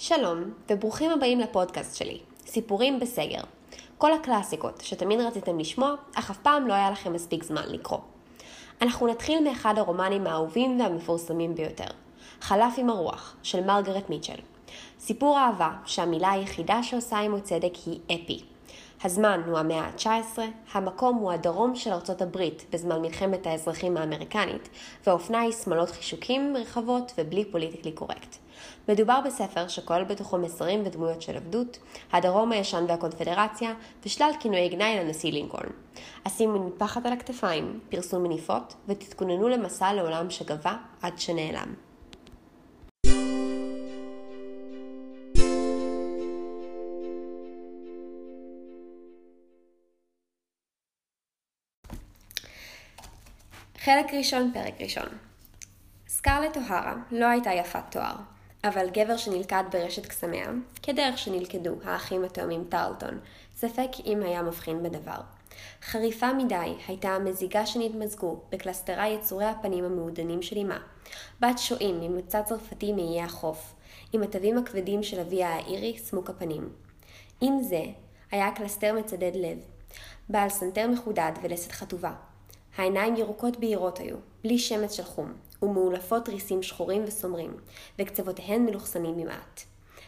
שלום, וברוכים הבאים לפודקאסט שלי, סיפורים בסגר. כל הקלאסיקות שתמיד רציתם לשמוע, אך אף פעם לא היה לכם מספיק זמן לקרוא. אנחנו נתחיל מאחד הרומנים האהובים והמפורסמים ביותר, חלף עם הרוח, של מרגרט מיטשל. סיפור אהבה שהמילה היחידה שעושה עמו צדק היא אפי. הזמן הוא המאה ה-19, המקום הוא הדרום של ארצות הברית בזמן מלחמת האזרחים האמריקנית, והאופנה היא שמאלות חישוקים רחבות ובלי פוליטיקלי קורקט. מדובר בספר שכולל בתוכו מסרים ודמויות של עבדות, הדרום הישן והקונפדרציה, ושלל כינויי גנאי לנשיא לינקולן. אשימו מטפחת על הכתפיים, פרסום מניפות, ותתכוננו למסע לעולם שגבה עד שנעלם. חלק ראשון, פרק ראשון. סקרלט אוהרה לא הייתה יפת תואר, אבל גבר שנלכד ברשת קסמיה, כדרך שנלכדו האחים התאומים טרלטון, ספק אם היה מבחין בדבר. חריפה מדי הייתה המזיגה שנתמזגו בקלסטרה יצורי הפנים המעודנים של אמה, בת שועים ממוצא צרפתי מאיי החוף, עם התווים הכבדים של אביה האירי סמוק הפנים. עם זה היה קלסטר מצדד לב, בעל סנטר מחודד ולסת חטובה. העיניים ירוקות בהירות היו, בלי שמץ של חום, ומעולפות ריסים שחורים וסומרים, וקצוותיהן מלוכסנים במעט.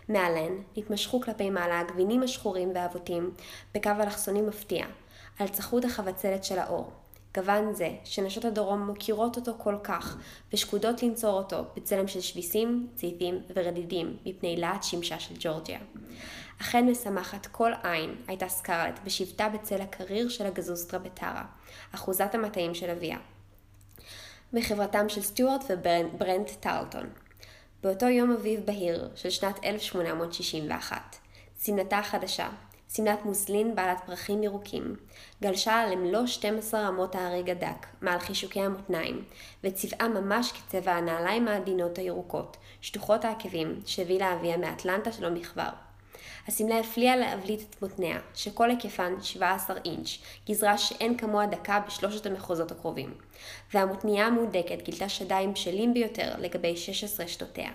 מעליהן נתמשכו כלפי מעלה הגבינים השחורים והעבותים, בקו אלכסוני מפתיע, על צחות החבצלת של העור. גוון זה, שנשות הדרום מוקירות אותו כל כך, ושקודות לנצור אותו בצלם של שביסים, צעיפים ורדידים, מפני להט שמשה של ג'ורג'יה. אכן משמחת כל עין הייתה סקרלט בשבתה בצל הקריר של הגזוסטרה בטרה, אחוזת המטעים של אביה. בחברתם של סטיוארט וברנט טרלטון. באותו יום אביב בהיר של שנת 1861, שמנתה החדשה, שמנת מוסלין בעלת פרחים ירוקים, גלשה למלוא 12 רמות הארי גדק מעל חישוקי המותניים, וצבעה ממש כצבע הנעליים העדינות הירוקות, שטוחות העקבים, שהביא לה אביה מאטלנטה שלא מכבר. השמלה הפליאה להבליט את מותניה, שכל היקפן 17 אינץ', גזרה שאין כמוה דקה בשלושת המחוזות הקרובים. והמותניה המהודקת גילתה שדיים בשלים ביותר לגבי 16 שנותיה.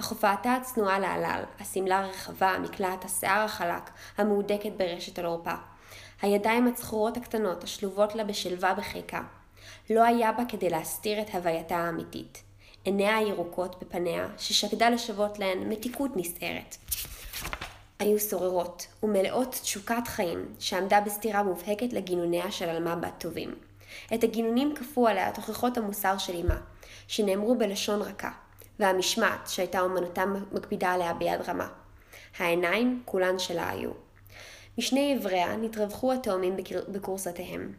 אך הופעתה הצנועה להלל, השמלה הרחבה, מקלעת השיער החלק, המהודקת ברשת על עורפה. הידיים הצחורות הקטנות, השלובות לה בשלווה בחיקה. לא היה בה כדי להסתיר את הווייתה האמיתית. עיניה הירוקות בפניה, ששקדה לשוות להן מתיקות נסערת. היו סוררות ומלאות תשוקת חיים שעמדה בסתירה מובהקת לגינוניה של עלמה בת טובים. את הגינונים כפו עליה תוכחות המוסר של אמה, שנאמרו בלשון רכה, והמשמעת שהייתה אומנותה מקפידה עליה ביד רמה. העיניים כולן שלה היו. משני עבריה נתרווחו התאומים בכורסתיהם.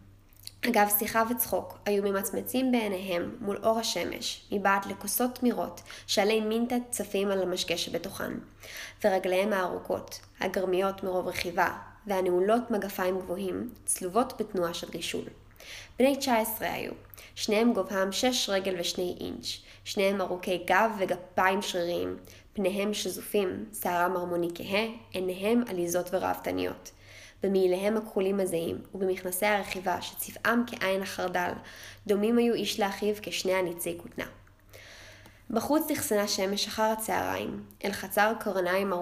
אגב שיחה וצחוק, היו ממצמצים בעיניהם מול אור השמש, מבעד לכוסות תמירות, שעלי מינטה צפים על המשקה שבתוכן, ורגליהם הארוכות, הגרמיות מרוב רכיבה, והנעולות מגפיים גבוהים, צלובות בתנועה של רישול. בני 19 היו, שניהם גובהם 6 רגל ו-2 אינץ', שניהם ארוכי גב וגפיים שריריים, פניהם שזופים, שערם הרמוני כהה, עיניהם עליזות ורהבתניות. במעיליהם הכחולים הזהים, ובמכנסי הרכיבה שצבעם כעין החרדל, דומים היו איש לאחיו כשני הניצי כותנה. בחוץ נכסנה שמש אחר הצהריים, אל חצר קרניים,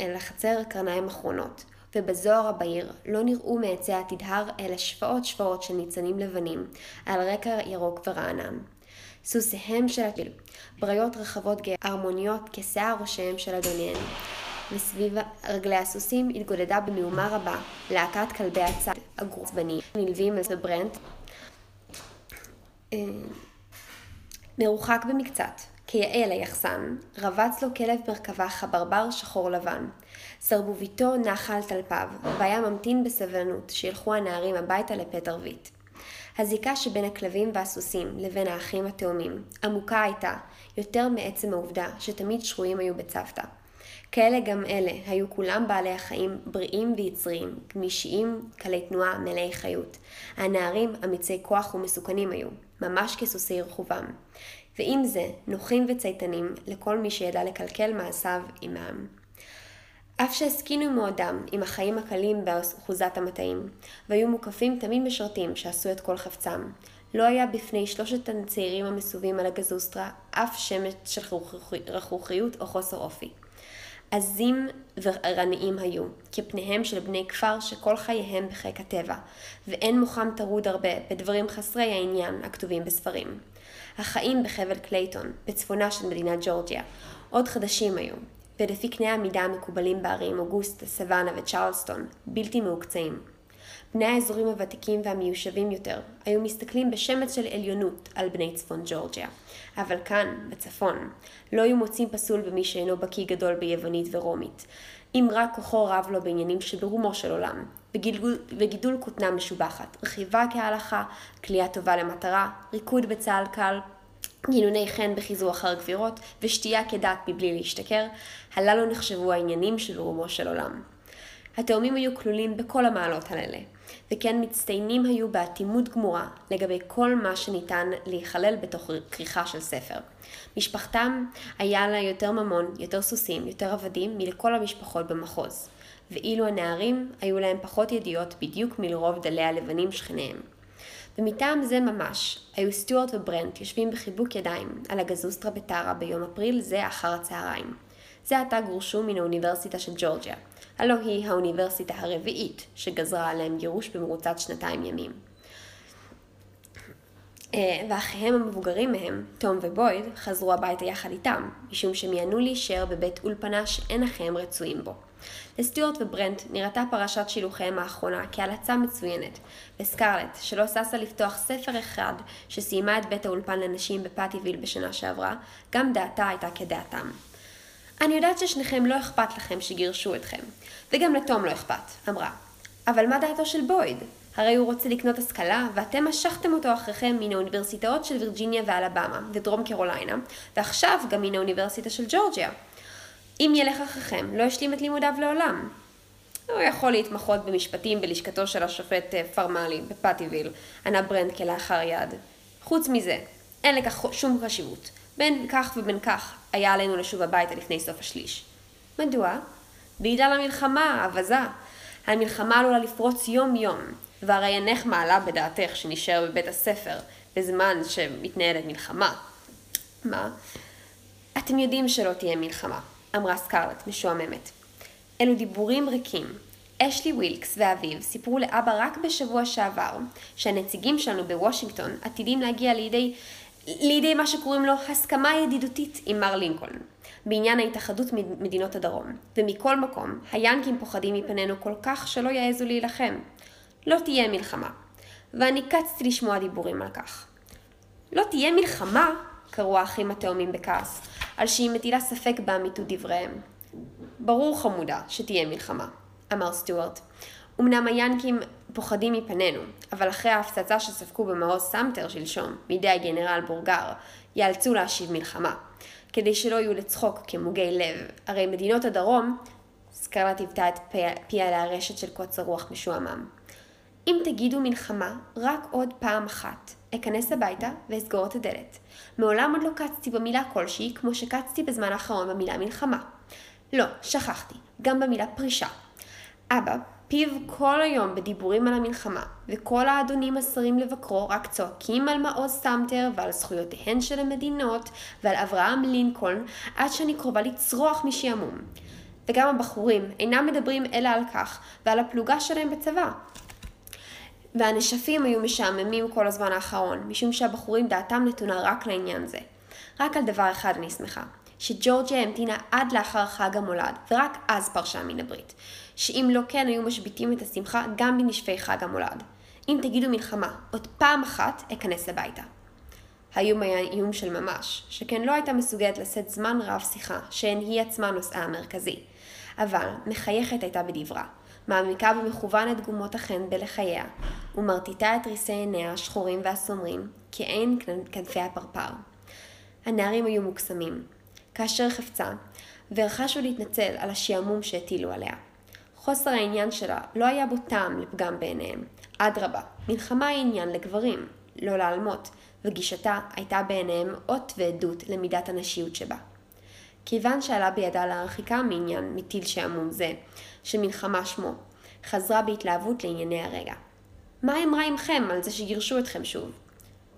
אל חצר קרניים אחרונות, ובזוהר הבהיר לא נראו מעצי התדהר אלא שפעות שפעות של ניצנים לבנים, על רקע ירוק ורענן. סוסיהם של הטיל, בריות רחבות גאה, הרמוניות כשיער ראשיהם של אדוניהן. וסביב רגלי הסוסים התגודדה במהומה רבה להקת כלבי הצד הגרוצבני נלווים וברנט אה, מרוחק במקצת, כיאה ליחסן, רבץ לו כלב מרכבה חברבר שחור לבן. סרבוביתו נחה על טלפיו, והיה ממתין בסבלנות שילכו הנערים הביתה לפט ערבית. הזיקה שבין הכלבים והסוסים לבין האחים התאומים עמוקה הייתה, יותר מעצם העובדה שתמיד שרויים היו בצוותא. כאלה גם אלה היו כולם בעלי החיים בריאים ויצריים, גמישיים, קלי תנועה, מלאי חיות. הנערים אמיצי כוח ומסוכנים היו, ממש כסוסי רחובם. ועם זה, נוחים וצייתנים לכל מי שידע לקלקל מעשיו עמם. אף שהסכינו מעודם עם החיים הקלים באחוזת המטעים, והיו מוקפים תמיד משרתים שעשו את כל חפצם, לא היה בפני שלושת הצעירים המסובים על הגזוסטרה אף שמץ של רכרוכיות או חוסר אופי. עזים ועירניים היו, כפניהם של בני כפר שכל חייהם בחיק הטבע, ואין מוחם טרוד הרבה בדברים חסרי העניין הכתובים בספרים. החיים בחבל קלייטון, בצפונה של מדינת ג'ורג'יה, עוד חדשים היו, ולפי קני המידה המקובלים בערים אוגוסטה, סוואנה וצ'רלסטון, בלתי מהוקצעים. בני האזורים הוותיקים והמיושבים יותר היו מסתכלים בשמץ של עליונות על בני צפון ג'ורג'יה. אבל כאן, בצפון, לא היו מוצאים פסול במי שאינו בקיא גדול ביוונית ורומית. אם רק כוחו רב לו בעניינים שברומו של עולם, וגידול, כותנה משובחת, רכיבה כהלכה, כליאה טובה למטרה, ריקוד בצהל קל, גינוני חן בחיזור אחר גבירות, ושתייה כדת מבלי להשתכר, הללו נחשבו העניינים של רומו של עולם. התאומים היו כלולים בכל המעלות האלה, וכן מצטיינים היו באטימות גמורה לגבי כל מה שניתן להיכלל בתוך כריכה של ספר. משפחתם היה לה יותר ממון, יותר סוסים, יותר עבדים מלכל המשפחות במחוז, ואילו הנערים היו להם פחות ידיעות בדיוק מלרוב דלי הלבנים שכניהם. ומטעם זה ממש, היו סטיוארט וברנט יושבים בחיבוק ידיים על הגזוסטרה בטרה ביום אפריל זה אחר הצהריים. זה עתה גורשו מן האוניברסיטה של ג'ורג'יה, הלא היא האוניברסיטה הרביעית שגזרה עליהם גירוש במרוצת שנתיים ימים. אה, ואחיהם המבוגרים מהם, תום ובויד, חזרו הביתה יחד איתם, משום שמיענו להישאר בבית אולפנה שאין אחיהם רצויים בו. לסטיוארט וברנט נראתה פרשת שילוחיהם האחרונה כהלצה מצוינת, וסקרלט, שלא ששה לפתוח ספר אחד שסיימה את בית האולפן לנשים בפטיוויל בשנה שעברה, גם דעתה הייתה כדעתם. אני יודעת ששניכם לא אכפת לכם שגירשו אתכם, וגם לתום לא אכפת, אמרה. אבל מה דעתו של בויד? הרי הוא רוצה לקנות השכלה, ואתם משכתם אותו אחריכם מן האוניברסיטאות של וירג'יניה ואלבמה, ודרום קרוליינה, ועכשיו גם מן האוניברסיטה של ג'ורג'יה. אם ילך אחריכם, לא ישלים את לימודיו לעולם. הוא יכול להתמחות במשפטים בלשכתו של השופט אה, פרמלי בפייטוויל, ענה ברנט כלאחר יד. חוץ מזה, אין לכך שום חשיבות. בין כך ובין כך היה עלינו לשוב הביתה לפני סוף השליש. מדוע? בגלל המלחמה, האווזה. המלחמה עלולה לפרוץ יום-יום, והרי אינך מעלה בדעתך שנשאר בבית הספר בזמן שמתנהלת מלחמה. מה? אתם יודעים שלא תהיה מלחמה, אמרה סקרלט, משועממת. אלו דיבורים ריקים. אשלי ווילקס ואביו סיפרו לאבא רק בשבוע שעבר שהנציגים שלנו בוושינגטון עתידים להגיע לידי לידי מה שקוראים לו הסכמה ידידותית עם מר לינקולן, בעניין ההתאחדות מדינות הדרום, ומכל מקום, היאנקים פוחדים מפנינו כל כך שלא יעזו להילחם. לא תהיה מלחמה, ואני קצתי לשמוע דיבורים על כך. לא תהיה מלחמה? קראו האחים התאומים בכעס, על שהיא מטילה ספק באמיתות דבריהם. ברור חמודה שתהיה מלחמה, אמר סטיוארט. אמנם היאנקים פוחדים מפנינו, אבל אחרי ההפצצה שספגו במעוז סמטר שלשום, מידי הגנרל בורגר, יאלצו להשיב מלחמה. כדי שלא יהיו לצחוק כמוגי לב, הרי מדינות הדרום, סקרלט היוותה את פיה להרשת של קוצר רוח משועמם. אם תגידו מלחמה רק עוד פעם אחת, אכנס הביתה ואסגור את הדלת. מעולם עוד לא קצתי במילה כלשהי כמו שקצתי בזמן האחרון במילה מלחמה. לא, שכחתי, גם במילה פרישה. אבא, פיו כל היום בדיבורים על המלחמה, וכל האדונים השרים לבקרו רק צועקים על מעוז סמטר ועל זכויותיהן של המדינות ועל אברהם לינקולן, עד שאני קרובה לצרוח משעמום. וגם הבחורים אינם מדברים אלא על כך ועל הפלוגה שלהם בצבא. והנשפים היו משעממים כל הזמן האחרון, משום שהבחורים דעתם נתונה רק לעניין זה. רק על דבר אחד אני שמחה, שג'ורג'יה המתינה עד לאחר חג המולד, ורק אז פרשה מן הברית. שאם לא כן היו משביתים את השמחה גם בנשפי חג המולד. אם תגידו מלחמה, עוד פעם אחת אכנס הביתה. האיום היה איום של ממש, שכן לא הייתה מסוגלת לשאת זמן רב שיחה, שהן היא עצמה נושאה המרכזי. אבל מחייכת הייתה בדברה, מעמיקה במכוון את גומות החן בלחייה, ומרטיטה את ריסי עיניה השחורים והסומרים, כעין כנפי הפרפר. הנערים היו מוקסמים, כאשר חפצה, והרחשו להתנצל על השעמום שהטילו עליה. חוסר העניין שלה לא היה בו טעם לפגם בעיניהם. אדרבה, מלחמה היא עניין לגברים, לא לאלמות, וגישתה הייתה בעיניהם אות ועדות למידת הנשיות שבה. כיוון שעלה בידה להרחיקה מעניין מטיל שעמום זה, שמלחמה שמו, חזרה בהתלהבות לענייני הרגע. מה אמרה עמכם על זה שגירשו אתכם שוב?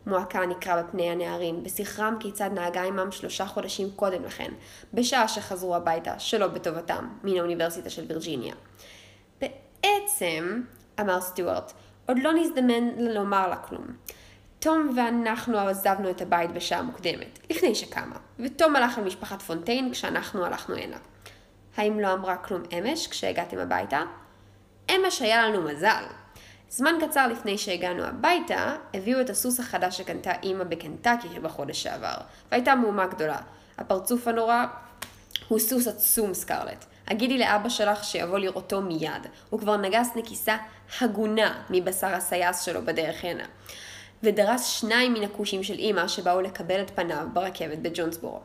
מועקה נקרא בפני הנערים, בסכרם כיצד נהגה עמם שלושה חודשים קודם לכן, בשעה שחזרו הביתה, שלא בטובתם, מן האוניברסיטה של וירג'יניה. בעצם, אמר סטיוארט, עוד לא נזדמן לומר לה כלום. תום ואנחנו עזבנו את הבית בשעה מוקדמת, לפני שקמה, ותום הלך למשפחת פונטיין כשאנחנו הלכנו הנה. האם לא אמרה כלום אמש כשהגעתם הביתה? אמש היה לנו מזל. זמן קצר לפני שהגענו הביתה, הביאו את הסוס החדש שקנתה אימא בקנטקי בחודש שעבר, והייתה מהומה גדולה. הפרצוף הנורא הוא סוס עצום סקרלט. הגידי לאבא שלך שיבוא לראותו מיד. הוא כבר נגס נגיסה הגונה מבשר הסייס שלו בדרך הנה. ודרס שניים מן הכושים של אמא שבאו לקבל את פניו ברכבת בג'ונסבורו.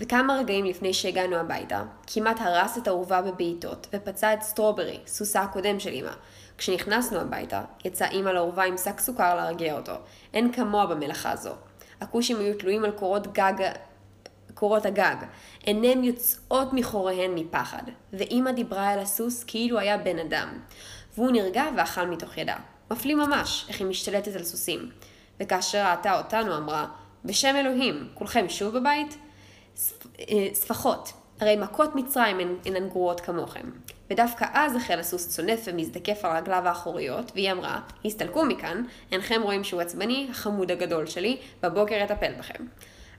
וכמה רגעים לפני שהגענו הביתה, כמעט הרס את האורווה בבעיטות ופצע את סטרוברי, סוסה הקודם של אמא. כשנכנסנו הביתה, יצאה אמא לאורווה עם שק סוכר להרגיע אותו. אין כמוה במלאכה הזו. הכושים היו תלויים על קורות גג קורות הגג. עיניהם יוצאות מחוריהן מפחד, ואמא דיברה אל הסוס כאילו היה בן אדם. והוא נרגע ואכל מתוך ידה. מפליא ממש איך היא משתלטת על סוסים. וכאשר ראתה אותנו אמרה, בשם אלוהים, כולכם שוב בבית? אה, ספחות, הרי מכות מצרים אינן גרועות כמוכם. ודווקא אז החל הסוס צונף ומזדקף על רגליו האחוריות, והיא אמרה, הסתלקו מכאן, אינכם רואים שהוא עצבני, החמוד הגדול שלי, בבוקר אטפל בכם.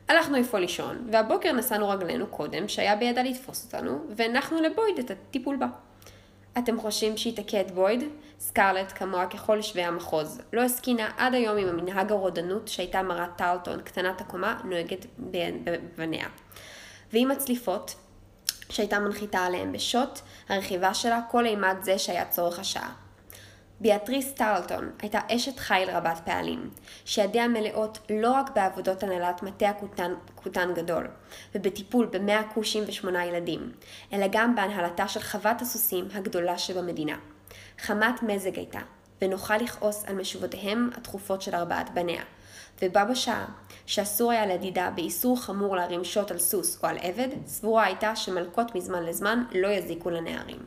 הלכנו איפה לישון, והבוקר נסענו רגלינו קודם, שהיה בידה לתפוס אותנו, והנחנו לבויד את הטיפול בה. אתם חושבים שהיא תכה את בויד? סקרלט, כמוה ככל יושבי המחוז, לא הסכינה עד היום עם המנהג הרודנות שהייתה מרת טרלטון, קטנת הקומה, נוהגת בבניה. ועם הצליפות, שהייתה מנחיתה עליהם בשוט, הרכיבה שלה כל אימת זה שהיה צורך השעה. ביאטריס טרלטון הייתה אשת חיל רבת פעלים, שידיה מלאות לא רק בעבודות הנהלת מטה הכותן גדול, ובטיפול במאה כושים ושמונה ילדים, אלא גם בהנהלתה של חוות הסוסים הגדולה שבמדינה. חמת מזג הייתה, ונוכל לכעוס על משובותיהם התכופות של ארבעת בניה, ובה בשעה שאסור היה לדידה באיסור חמור להרים שוט על סוס או על עבד, סבורה הייתה שמלכות מזמן לזמן לא יזיקו לנערים.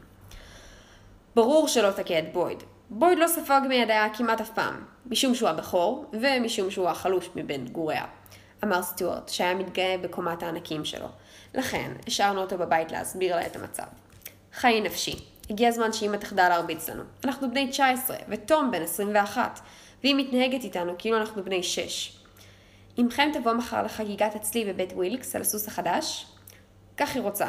ברור שלא תכה את בויד, בויד לא ספג מידיה כמעט אף פעם, משום שהוא הבכור, ומשום שהוא החלוש מבין גוריה. אמר סטיוארט, שהיה מתגאה בקומת הענקים שלו. לכן, השארנו אותו בבית להסביר לה את המצב. חיי נפשי, הגיע הזמן שאמא תחדל להרביץ לנו. אנחנו בני 19, ותום בן 21, והיא מתנהגת איתנו כאילו אנחנו בני 6. אמכם תבוא מחר לחגיגת אצלי בבית ווילקס על הסוס החדש? כך היא רוצה.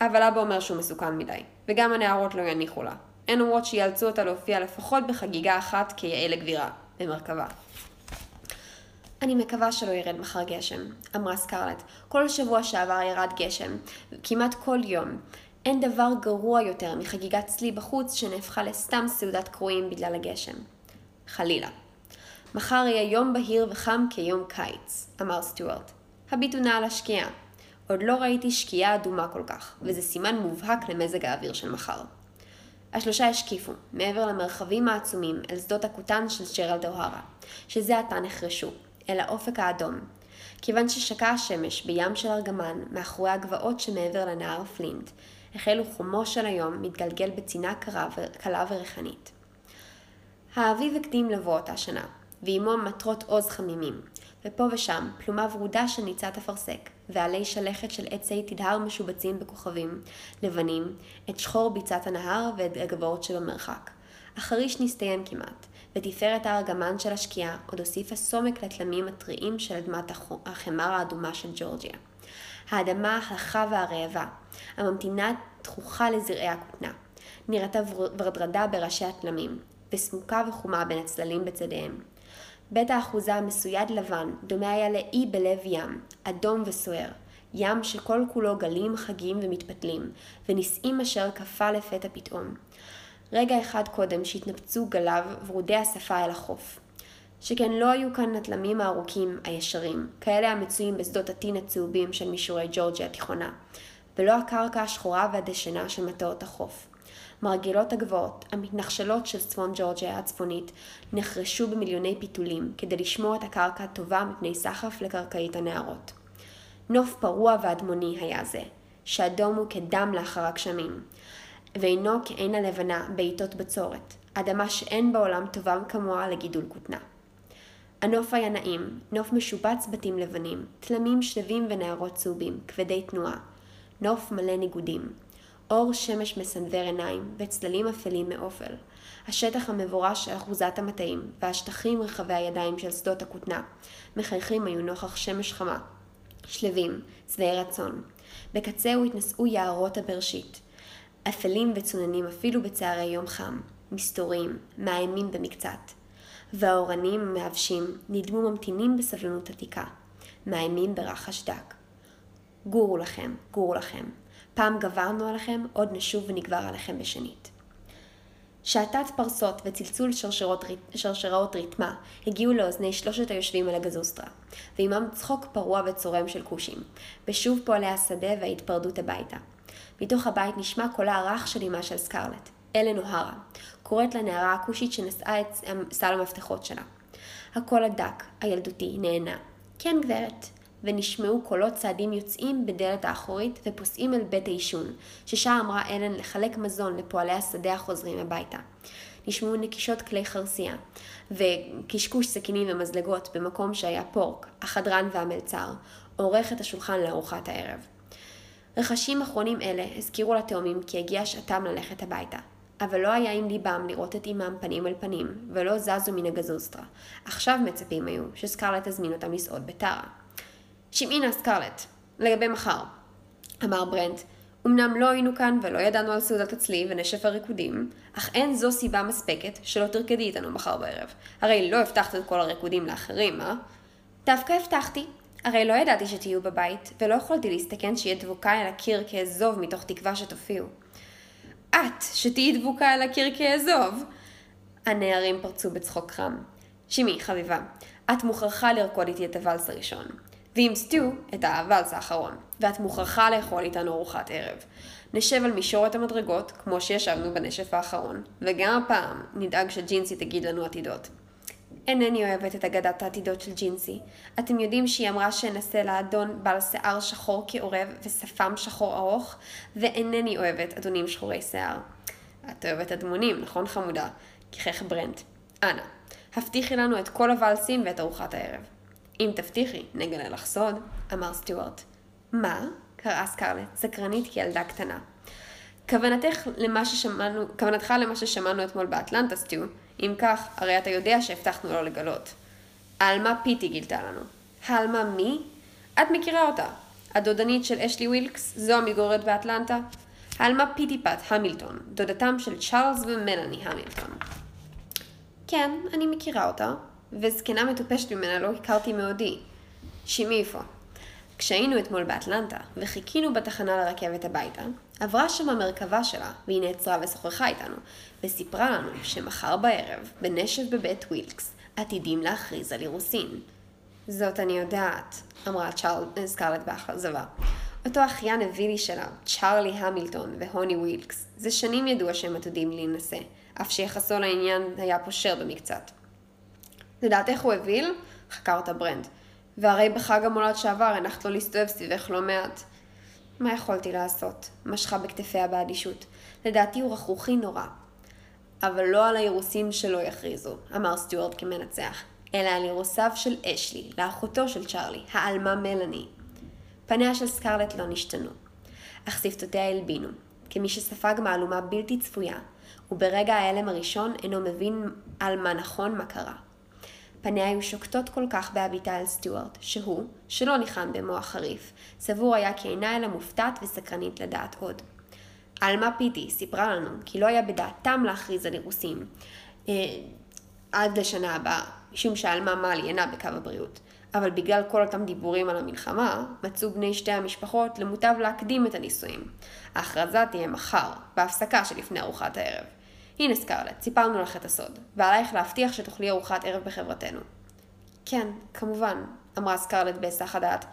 אבל אבא אומר שהוא מסוכן מדי, וגם הנערות לא יניחו לה. הן אומרות שיאלצו אותה להופיע לפחות בחגיגה אחת כיאה לגבירה, במרכבה. אני מקווה שלא ירד מחר גשם, אמרה סקרלט. כל שבוע שעבר ירד גשם, כמעט כל יום. אין דבר גרוע יותר מחגיגת צלי בחוץ שנהפכה לסתם סעודת קרואים בגלל הגשם. חלילה. מחר יהיה יום בהיר וחם כיום קיץ, אמר סטיוארט. הביטו נא על השקיעה. עוד לא ראיתי שקיעה אדומה כל כך, וזה סימן מובהק למזג האוויר של מחר. השלושה השקיפו, מעבר למרחבים העצומים, אל שדות הכותן של שרלד אוהרה, שזה עתה נחרשו, אל האופק האדום. כיוון ששקעה השמש בים של ארגמן, מאחורי הגבעות שמעבר לנהר פלינט, החלו חומו של היום מתגלגל בצינה קלה וריחנית. האביב הקדים לבוא אותה שנה, ועמו מטרות עוז חמימים, ופה ושם פלומה ורודה של ניצת אפרסק, ועלי שלכת של עצי תדהר משובצים בכוכבים לבנים, את שחור ביצת הנהר ואת הגבעות שבמרחק. החריש נסתיים כמעט, ותפארת הארגמן של השקיעה עוד הוסיפה סומק לתלמים הטריים של אדמת החמר האדומה של ג'ורג'יה. האדמה הלכה והרעבה, הממתינה דחוכה לזרעי הכותנה. נראתה ורדרדה בראשי התלמים, וסמוקה וחומה בין הצללים בצדיהם. בית האחוזה המסויד לבן דומה היה לאי בלב ים, אדום וסוער, ים שכל כולו גלים חגים ומתפתלים, ונישאים אשר קפא לפתע פתאום. רגע אחד קודם שהתנפצו גליו ורודי השפה אל החוף. שכן לא היו כאן התלמים הארוכים, הישרים, כאלה המצויים בשדות הטין הצהובים של מישורי ג'ורג'יה התיכונה, ולא הקרקע השחורה והדשנה של מטעות החוף. מרגלות הגבעות, המתנחשלות של צפון ג'ורג'יה הצפונית, נחרשו במיליוני פיתולים כדי לשמור את הקרקע הטובה מפני סחף לקרקעית הנהרות. נוף פרוע ואדמוני היה זה, שאדום הוא כדם לאחר הגשמים, ואינו כעין הלבנה בעיתות בצורת, אדמה שאין בעולם טובה כמוה לגידול כותנה. הנוף היה נעים, נוף משובץ בתים לבנים, תלמים שלווים ונערות צהובים, כבדי תנועה. נוף מלא ניגודים. אור שמש מסנוור עיניים, וצללים אפלים מאופל. השטח המבורש של אחוזת המטעים, והשטחים רחבי הידיים של שדות הכותנה, מחייכים היו נוכח שמש חמה. שלווים, שבעי רצון. בקצהו התנשאו יערות הבראשית. אפלים וצוננים אפילו בצהרי יום חם. מסתורים, מאיימים במקצת. והאורנים המאבשים נדמו ממתינים בסבלנות עתיקה. מאיימים ברחש דק. גורו לכם, גורו לכם. פעם גברנו עליכם, עוד נשוב ונגבר עליכם בשנית. שעטת פרסות וצלצול שרשרות, שרשראות ריתמה הגיעו לאוזני שלושת היושבים על הגזוסטרה, ועימם צחוק פרוע וצורם של כושים, בשוב פועלי השדה וההתפרדות הביתה. מתוך הבית נשמע קולה הרך של אמה של סקרלט, אלן אוהרה, קוראת לנערה הכושית שנשאה את סל המפתחות שלה. הקול הדק, הילדותי, נהנה. כן, גברת. ונשמעו קולות צעדים יוצאים בדלת האחורית ופוסעים אל בית העישון, ששם אמרה אלן לחלק מזון לפועלי השדה החוזרים הביתה. נשמעו נקישות כלי חרסייה, וקשקוש סכינים ומזלגות במקום שהיה פורק, החדרן והמלצר, עורך את השולחן לארוחת הערב. רכשים אחרונים אלה הזכירו לתאומים כי הגיעה שעתם ללכת הביתה. אבל לא היה עם ליבם לראות את אמם פנים אל פנים, ולא זזו מן הגזוסטרה. עכשיו מצפים היו שסקרלט תזמין אותם לסעוד בטרה. שמעינה סקרלט, לגבי מחר, אמר ברנט, אמנם לא היינו כאן ולא ידענו על סעודת הצלי ונשף הריקודים, אך אין זו סיבה מספקת שלא תרקדי איתנו מחר בערב. הרי לא הבטחת את כל הריקודים לאחרים, אה? דווקא הבטחתי. הרי לא ידעתי שתהיו בבית, ולא יכולתי להסתכן שיהיה דבוקה אל הקיר כאזוב מתוך תקווה שתופיעו. את, שתהיי דבוקה אל הקיר כאזוב? הנערים פרצו בצחוק חם. שימי, חביבה, את מוכרחה לרקוד איתי את הוואלס הראשון. ועם סטיו, את הוואלס האחרון. ואת מוכרחה לאכול איתנו ארוחת ערב. נשב על מישורת המדרגות, כמו שישבנו בנשף האחרון, וגם הפעם נדאג שג'ינסי תגיד לנו עתידות. אינני אוהבת את אגדת העתידות של ג'ינסי. אתם יודעים שהיא אמרה שאנסה לאדון בעל שיער שחור כעורב ושפם שחור ארוך, ואינני אוהבת אדונים שחורי שיער. את אוהבת אדמונים, נכון חמודה? גיחך ברנט. אנא, הבטיחי לנו את כל הוואלסים ואת ארוחת הערב. אם תבטיחי, נגלה לך סוד, אמר סטיוארט. מה? קראה סקרלט, סקרנית כילדה קטנה. כוונתך למה ששמענו, כוונתך למה ששמענו אתמול באטלנטה, סטיו, אם כך, הרי אתה יודע שהבטחנו לא לגלות. עלמה פיטי גילתה לנו. עלמה מי? את מכירה אותה. הדודנית של אשלי ווילקס, זו המתגוררת באטלנטה. עלמה פיטיפט המילטון, דודתם של צ'ארלס ומלאני המילטון. כן, אני מכירה אותה, וזקנה מטופשת ממנה לא הכרתי מעודי. שמעי אפוא. כשהיינו אתמול באטלנטה, וחיכינו בתחנה לרכבת הביתה, עברה שם המרכבה שלה, והיא נעצרה ושוחחה איתנו, וסיפרה לנו שמחר בערב, בנשף בבית ווילקס, עתידים להכריז על אירוסין. זאת אני יודעת, אמרה צ'ארל... סקרלט באכזבה. אותו אחיין אווילי שלה, צ'ארלי המילטון והוני ווילקס, זה שנים ידוע שהם עתידים להינשא, אף שיחסו לעניין היה פושר במקצת. לדעתך הוא אוויל? חקר אותה ברנט. והרי בחג המולד שעבר הנחת לו להסתובב סביבך לא מעט. מה יכולתי לעשות? משכה בכתפיה באדישות. לדעתי הוא רכרוכי נורא. אבל לא על האירוסין שלו יכריזו, אמר סטיוארט כמנצח, אלא על אירוסיו של אשלי, לאחותו של צ'ארלי, העלמה מלאני. פניה של סקרלט לא נשתנו, אך שפתותיה הלבינו, כמי שספג מהלומה בלתי צפויה, וברגע ההלם הראשון אינו מבין על מה נכון מה קרה. פניה היו שוקטות כל כך בהביטה על סטיוארט, שהוא, שלא ניחן במוח חריף, סבור היה כי אינה אלא מופתעת וסקרנית לדעת עוד. עלמה פיטי סיפרה לנו כי לא היה בדעתם להכריז על אירוסים אה, עד לשנה הבאה, משום שעלמה מאלי אינה בקו הבריאות. אבל בגלל כל אותם דיבורים על המלחמה, מצאו בני שתי המשפחות למוטב להקדים את הנישואים. ההכרזה תהיה מחר, בהפסקה שלפני ארוחת הערב. הנה סקרלט, סיפרנו לך את הסוד, ועלייך להבטיח שתאכלי ארוחת ערב בחברתנו. כן, כמובן, אמרה סקרלט בהיסח הדעת.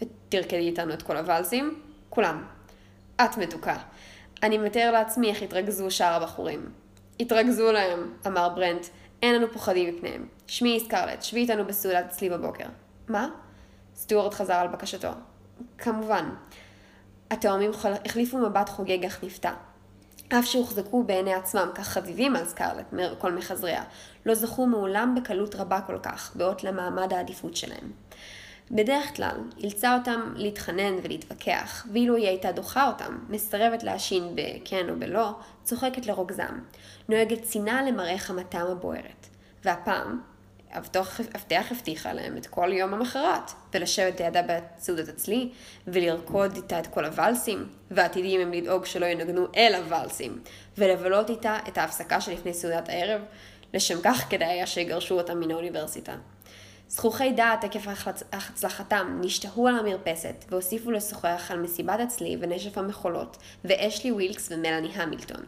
ותרקדי איתנו את כל הוואלסים? כולם. את מתוקה. אני מתאר לעצמי איך התרכזו שאר הבחורים. התרכזו להם, אמר ברנט, אין לנו פוחדים מפניהם. שמי סקרלט, שבי איתנו בסעודת אצלי בבוקר. מה? סטוארט חזר על בקשתו. כמובן. התאומים החליפו מבט חוגג אך נפתע. אף שהוחזקו בעיני עצמם כחביבים על סקרלט כל מחזריה, לא זכו מעולם בקלות רבה כל כך, באות למעמד העדיפות שלהם. בדרך כלל, אילצה אותם להתחנן ולהתווכח, ואילו היא הייתה דוחה אותם, מסרבת להשין בכן או בלא, צוחקת לרוגזם, נוהגת שנאה למראה חמתם הבוערת. והפעם, אבטח הבטיחה להם את כל יום המחרת, ולשבת לידה בסעודת אצלי, ולרקוד איתה את כל הוואלסים, ועתידים הם לדאוג שלא ינגנו אל הוואלסים, ולבלות איתה את ההפסקה שלפני סעודת הערב, לשם כך כדאי היה שיגרשו אותם מן האוניברסיטה. זכוכי דעת עקב הצלחתם נשתהו על המרפסת והוסיפו לשוחח על מסיבת הצלי ונשף המחולות ואשלי ווילקס ומלאני המילטון.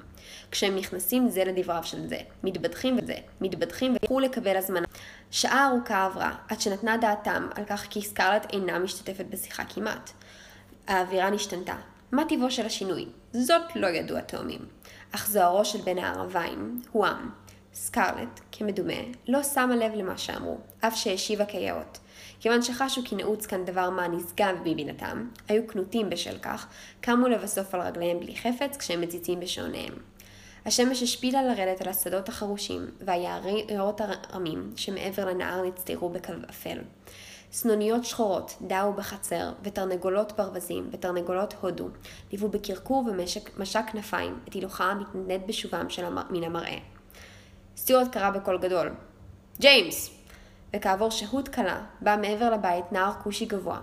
כשהם נכנסים זה לדבריו של זה, מתבדחים וזה, מתבדחים והלכו לקבל הזמנה. שעה ארוכה עברה עד שנתנה דעתם על כך כי סקרלט אינה משתתפת בשיחה כמעט. האווירה נשתנתה. מה טיבו של השינוי? זאת לא ידעו התאומים. אך זוהרו של בן הערביים הועם. סקרלט, כמדומה, לא שמה לב למה שאמרו, אף שהשיבה כיאות. כיוון שחשו כי נעוץ כאן דבר מה נשגב מבינתם, היו כנותים בשל כך, קמו לבסוף על רגליהם בלי חפץ כשהם מציצים בשעוניהם. השמש השפילה לרדת על השדות החרושים, והיערות הרמים שמעבר לנהר נצטרו בקו אפל. סנוניות שחורות דאו בחצר, ותרנגולות ברווזים ותרנגולות הודו, ליוו בקרקור ומשק כנפיים את הילוכה המתנדנד בשובם של המר... מן המראה. סטיוארט קרא בקול גדול, ג'יימס! וכעבור שהות קלה, בא מעבר לבית נער כושי גבוה,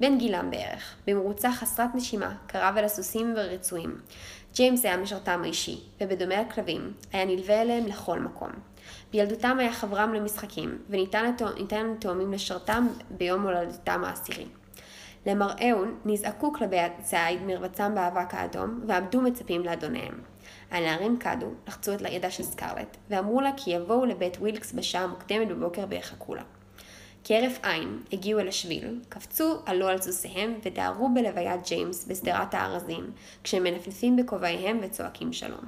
בן גילם בערך, במרוצה חסרת נשימה, קרב אל הסוסים והרצועים. ג'יימס היה משרתם האישי, ובדומה לכלבים, היה נלווה אליהם לכל מקום. בילדותם היה חברם למשחקים, וניתן לתאומים לשרתם ביום הולדתם העשירי. למראהו נזעקו כלבי הציד מרבצם באבק האדום, ועמדו מצפים לאדוניהם. הנערים קדו, לחצו את ידה של סקרלט, ואמרו לה כי יבואו לבית ווילקס בשעה מוקדמת בבוקר ויחכו לה. כהרף עין הגיעו אל השביל, קפצו, עלו על סוסיהם ודהרו בלוויית ג'יימס בשדרת הארזים, כשהם מנפנפים בכובעיהם וצועקים שלום.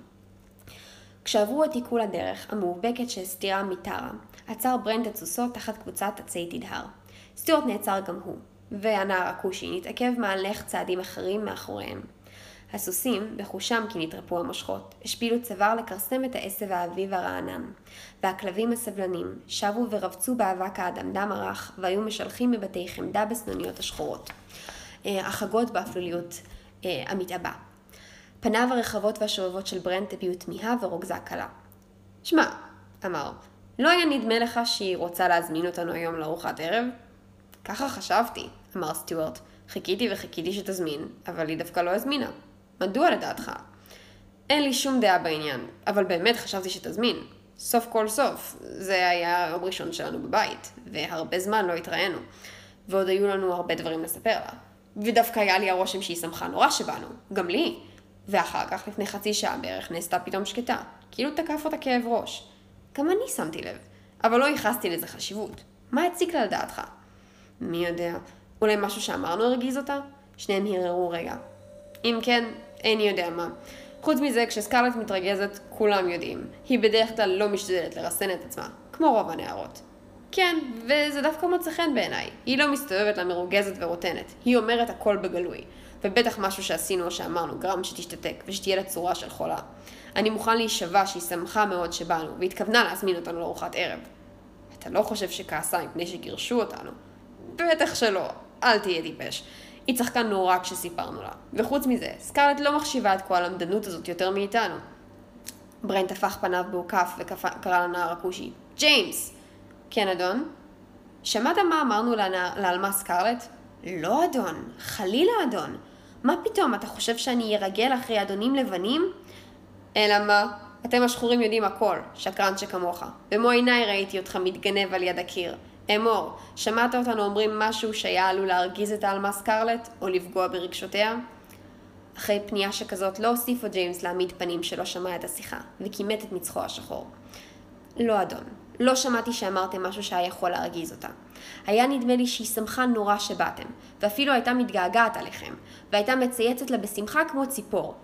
כשעברו את עיקול הדרך המאובקת שהסתירה מטרה, עצר ברנד את סוסו תחת קבוצת עצי תדהר. סטיורט נעצר גם הוא, והנער הכושי נתעכב מהלך צעדים אחדים מאחוריהם. הסוסים, בחושם כי נתרפו המושכות, השפילו צוואר לכרסם את העשב האביב הרענן, והכלבים הסבלנים שבו ורבצו באבק האדמדם הרך, והיו משלחים מבתי חמדה בסנוניות השחורות, אה, החגות באפלוליות אה, המתעבה. פניו הרחבות והשובבות של ברנט הביעו תמיהה ורוגזה קלה. שמע, אמר, לא היה נדמה לך שהיא רוצה להזמין אותנו היום לארוחת ערב? ככה חשבתי, אמר סטיוארט. חיכיתי וחיכיתי שתזמין, אבל היא דווקא לא הזמינה. מדוע לדעתך? אין לי שום דעה בעניין, אבל באמת חשבתי שתזמין. סוף כל סוף, זה היה היום ראשון שלנו בבית, והרבה זמן לא התראינו. ועוד היו לנו הרבה דברים לספר לה. ודווקא היה לי הרושם שהיא שמחה נורא שבאנו, גם לי. ואחר כך, לפני חצי שעה בערך, נעשתה פתאום שקטה, כאילו תקף אותה כאב ראש. גם אני שמתי לב, אבל לא ייחסתי לזה חשיבות. מה הציק לה לדעתך? מי יודע, אולי משהו שאמרנו הרגיז אותה? שניהם הרהרו רגע. אם כן, איני יודע מה. חוץ מזה, כשסקרלט מתרגזת, כולם יודעים. היא בדרך כלל לא משתדלת לרסן את עצמה, כמו רוב הנערות. כן, וזה דווקא מוצא חן בעיניי. היא לא מסתובבת לה מרוגזת ורוטנת, היא אומרת הכל בגלוי. ובטח משהו שעשינו או שאמרנו גרם שתשתתק ושתהיה לה צורה של חולה. אני מוכן להישבע שהיא שמחה מאוד שבאנו, והתכוונה להזמין אותנו לארוחת ערב. אתה לא חושב שכעסה מפני שגירשו אותנו? בטח שלא, אל תהיה טיפש. היא צחקה נורא כשסיפרנו לה. וחוץ מזה, סקארלט לא מחשיבה את כל הלמדנות הזאת יותר מאיתנו. ברנט הפך פניו בהוקף וקרא לנער הכושי, ג'יימס! כן, אדון? שמעת מה אמרנו לעלמה סקארלט? לא, אדון. חלילה, אדון. מה פתאום, אתה חושב שאני ארגל אחרי אדונים לבנים? אלא מה? אתם השחורים יודעים הכל, שקרן שכמוך. במו עיניי ראיתי אותך מתגנב על יד הקיר. אמור, שמעת אותנו אומרים משהו שהיה עלול להרגיז את העלמה סקרלט, או לפגוע ברגשותיה? אחרי פנייה שכזאת לא הוסיפו ג'יימס להעמיד פנים שלא שמע את השיחה, וכימת את מצחו השחור. לא אדון, לא שמעתי שאמרתם משהו שהיה יכול להרגיז אותה. היה נדמה לי שהיא שמחה נורא שבאתם, ואפילו הייתה מתגעגעת עליכם, והייתה מצייצת לה בשמחה כמו ציפור.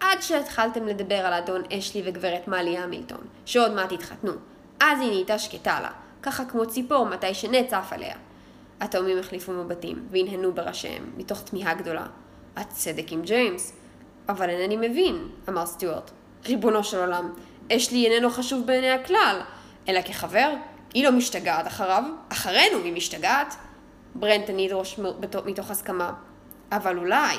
עד שהתחלתם לדבר על אדון אשלי וגברת מאלי המילטון, שעוד מעט התחתנו. אז היא נהייתה שקטה לה, ככה כמו ציפור מתי שנצף עליה. התאומים החליפו מבטים, והנהנו בראשיהם, מתוך תמיהה גדולה. הצדק עם ג'יימס. אבל אינני מבין, אמר סטיוארט. ריבונו של עולם, אשלי איננו חשוב בעיני הכלל, אלא כחבר, היא לא משתגעת אחריו, אחרינו היא משתגעת. ברנט הניד ראש מתוך הסכמה. אבל אולי,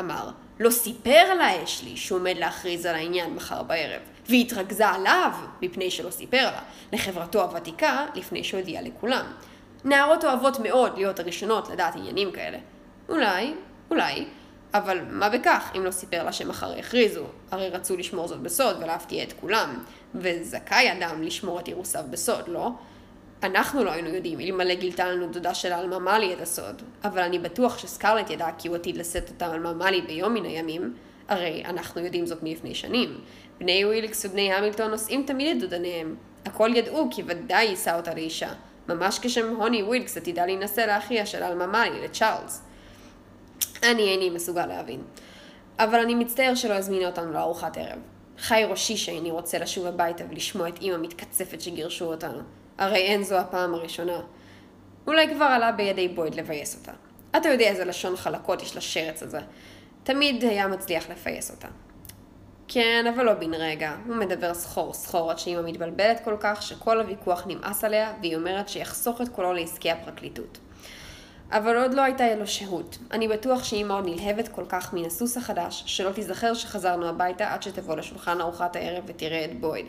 אמר, לא סיפר לה אשלי שהוא עומד להכריז על העניין מחר בערב, והיא התרכזה עליו מפני שלא סיפר לה, לחברתו הוותיקה לפני שהודיע לכולם. נערות אוהבות מאוד להיות הראשונות לדעת עניינים כאלה. אולי, אולי, אבל מה בכך אם לא סיפר לה שמחר יכריזו? הרי רצו לשמור זאת בסוד ולהפתיע את כולם, וזכאי אדם לשמור את אירוסיו בסוד, לא? אנחנו לא היינו יודעים, אלמלא גילתה לנו דודה של עלמה מאלי את הסוד, אבל אני בטוח שסקרלט ידע כי הוא עתיד לשאת את העלמה מאלי ביום מן הימים, הרי אנחנו יודעים זאת מלפני שנים. בני ווילקס ובני המילטון נושאים תמיד את דודניהם. הכל ידעו כי ודאי יישא אותה לאישה. ממש כשם שהוני ווילקס עתידה להינשא לאחיה של עלמה מאלי, לצ'ארלס. אני איני מסוגל להבין. אבל אני מצטער שלא הזמינה אותנו לארוחת ערב. חי ראשי שאיני רוצה לשוב הביתה ולשמוע את אמא מתקצפת שגירשו אותנו. הרי אין זו הפעם הראשונה. אולי כבר עלה בידי בויד לבייס אותה. אתה יודע איזה לשון חלקות יש לשרץ הזה. תמיד היה מצליח לפייס אותה. כן, אבל לא בן רגע. הוא מדבר סחור סחור עד שאמא מתבלבלת כל כך שכל הוויכוח נמאס עליה והיא אומרת שיחסוך את קולו לעסקי הפרקליטות. אבל עוד לא הייתה לו שהות. אני בטוח שאמא עוד נלהבת כל כך מן הסוס החדש, שלא תיזכר שחזרנו הביתה עד שתבוא לשולחן ארוחת הערב ותראה את בויד.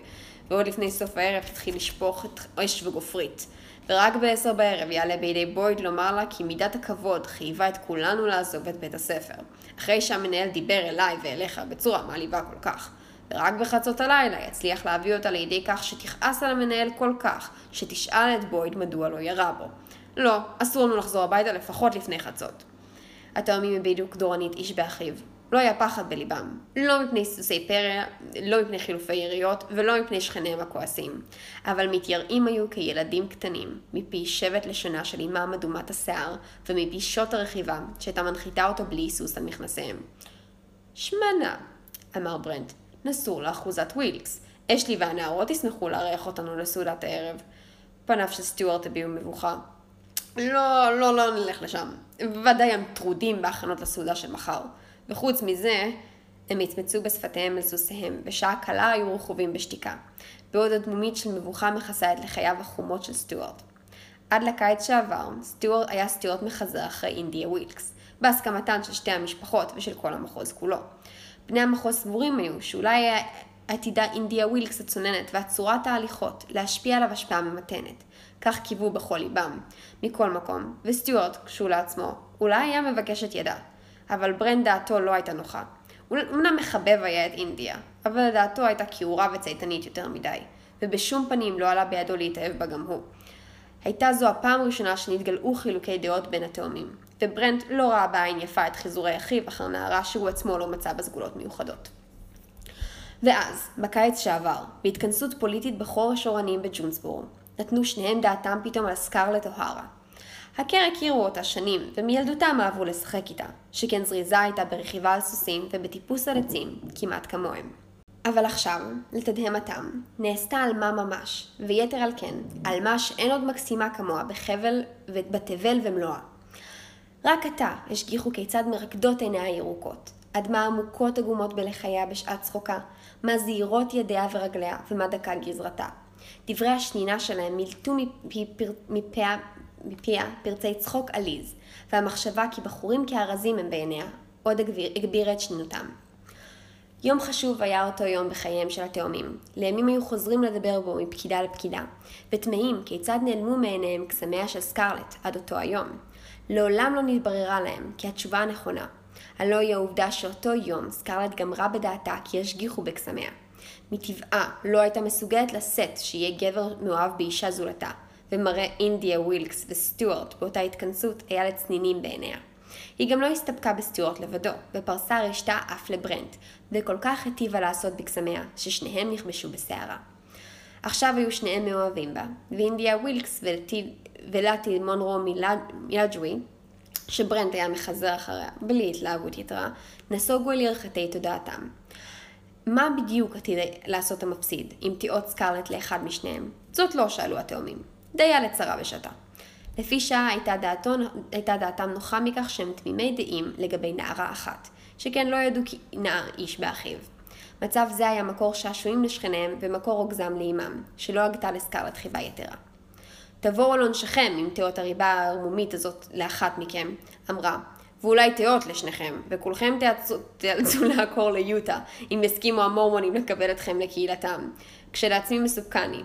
ועוד לפני סוף הערב תתחיל לשפוך את אש וגופרית. ורק בעשר בערב יעלה בידי בויד לומר לה כי מידת הכבוד חייבה את כולנו לעזוב את בית הספר. אחרי שהמנהל דיבר אליי ואליך בצורה מעליבה כל כך. ורק בחצות הלילה יצליח להביא אותה לידי כך שתכעס על המנהל כל כך, שתשאל את בויד מדוע לא ירה בו. לא, אסור לנו לחזור הביתה לפחות לפני חצות. התאומים הם בדיוק דורנית איש באחיו. לא היה פחד בליבם. לא מפני סוסי פרא, לא מפני חילופי יריות, ולא מפני שכניהם הכועסים. אבל מתייראים היו כילדים קטנים, מפי שבט לשונה של אמם אדומת השיער, ומפי שוט הרכיבה, שהייתה מנחיתה אותו בלי היסוס על מכנסיהם. שמנה, אמר ברנט, נסור לאחוזת ווילקס. אשלי והנערות ישמחו לארח אותנו לסעודת הערב. פניו של סטיוארט הביעו מבוכה. לא, לא, לא נלך לשם. ודאי הם טרודים בהכנות לסעודה של מחר. וחוץ מזה, הם מצמצו בשפתיהם אל סוסיהם, ושעה קלה היו רכובים בשתיקה, בעוד אדמומית של מבוכה מכסה את לחייו החומות של סטיוארט. עד לקיץ שעבר, סטיוארט היה סטיוארט מחזר אחרי אינדיה ווילקס, בהסכמתן של שתי המשפחות ושל כל המחוז כולו. בני המחוז סבורים היו שאולי עתידה אינדיה ווילקס הצוננת והצרורת ההליכות להשפיע עליו השפעה ממתנת. כך קיוו בכל ליבם. מכל מקום, וסטיוארט, כשהוא לעצמו, אולי היה מבקש את ידה. אבל ברנד דעתו לא הייתה נוחה. הוא אמנם מחבב היה את אינדיה, אבל דעתו הייתה כעורה וצייתנית יותר מדי, ובשום פנים לא עלה בידו להתאהב בה גם הוא. הייתה זו הפעם הראשונה שנתגלעו חילוקי דעות בין התאומים, וברנט לא ראה בעין יפה את חיזורי אחיו אחר נערה שהוא עצמו לא מצא בסגולות מיוחדות. ואז, בקיץ שעבר, בהתכנסות פוליטית בחור השורנים בג'ונסבורג, נתנו שניהם דעתם פתאום על סקרלט אוהרה. הקר הכירו אותה שנים, ומילדותם אהבו לשחק איתה, שכן זריזה הייתה ברכיבה על סוסים ובטיפוס על עצים, כמעט כמוהם. אבל עכשיו, לתדהמתם, נעשתה עלמה ממש, ויתר על כן, עלמה שאין עוד מקסימה כמוה בחבל ובתבל ומלואה. רק עתה השגיחו כיצד מרקדות עיניה הירוקות, עד מה עמוקות עגומות בלחייה בשעת צחוקה, מה זהירות ידיה ורגליה, ומה דקה גזרתה. דברי השנינה שלהם מילטו מפיה, מפיה פרצי צחוק עליז, והמחשבה כי בחורים כארזים הם בעיניה, עוד הגבירה את שנינותם. יום חשוב היה אותו יום בחייהם של התאומים. לימים היו חוזרים לדבר בו מפקידה לפקידה, ותמהים כיצד נעלמו מעיניהם קסמיה של סקרלט עד אותו היום. לעולם לא נתבררה להם כי התשובה הנכונה. הלא היא העובדה שאותו יום סקרלט גמרה בדעתה כי ישגיחו בקסמיה. מטבעה לא הייתה מסוגלת לשאת שיהיה גבר מאוהב באישה זולתה, ומראה אינדיה ווילקס וסטיוארט באותה התכנסות היה לצנינים בעיניה. היא גם לא הסתפקה בסטיוארט לבדו, ופרסה רשתה אף לברנט, וכל כך היטיבה לעשות בקסמיה, ששניהם נכבשו בסערה. עכשיו היו שניהם מאוהבים בה, ואינדיה ווילקס ולטי מונרו מילג'ווי, שברנט היה מחזר אחריה, בלי התלהבות יתרה, נסוגו אל ירחתי תודעתם. מה בדיוק עתיד לעשות המפסיד, אם תיאות סקרלט לאחד משניהם? זאת לא שאלו התאומים. דיה לצרה ושתה. לפי שעה הייתה, דעתו, הייתה דעתם נוחה מכך שהם תמימי דעים לגבי נערה אחת, שכן לא ידעו כי נער איש באחיו. מצב זה היה מקור שעשועים לשכניהם ומקור רוגזם לאימם, שלא הגתה לסקרלט חיבה יתרה. תבואו על עונשכם אם תאות הריבה הערמומית הזאת לאחת מכם, אמרה, ואולי תאות לשניכם, וכולכם תיאלצו, תיאלצו לעקור ליוטה, אם יסכימו המורמונים לקבל אתכם לקהילתם. כשלעצמי מסוכני.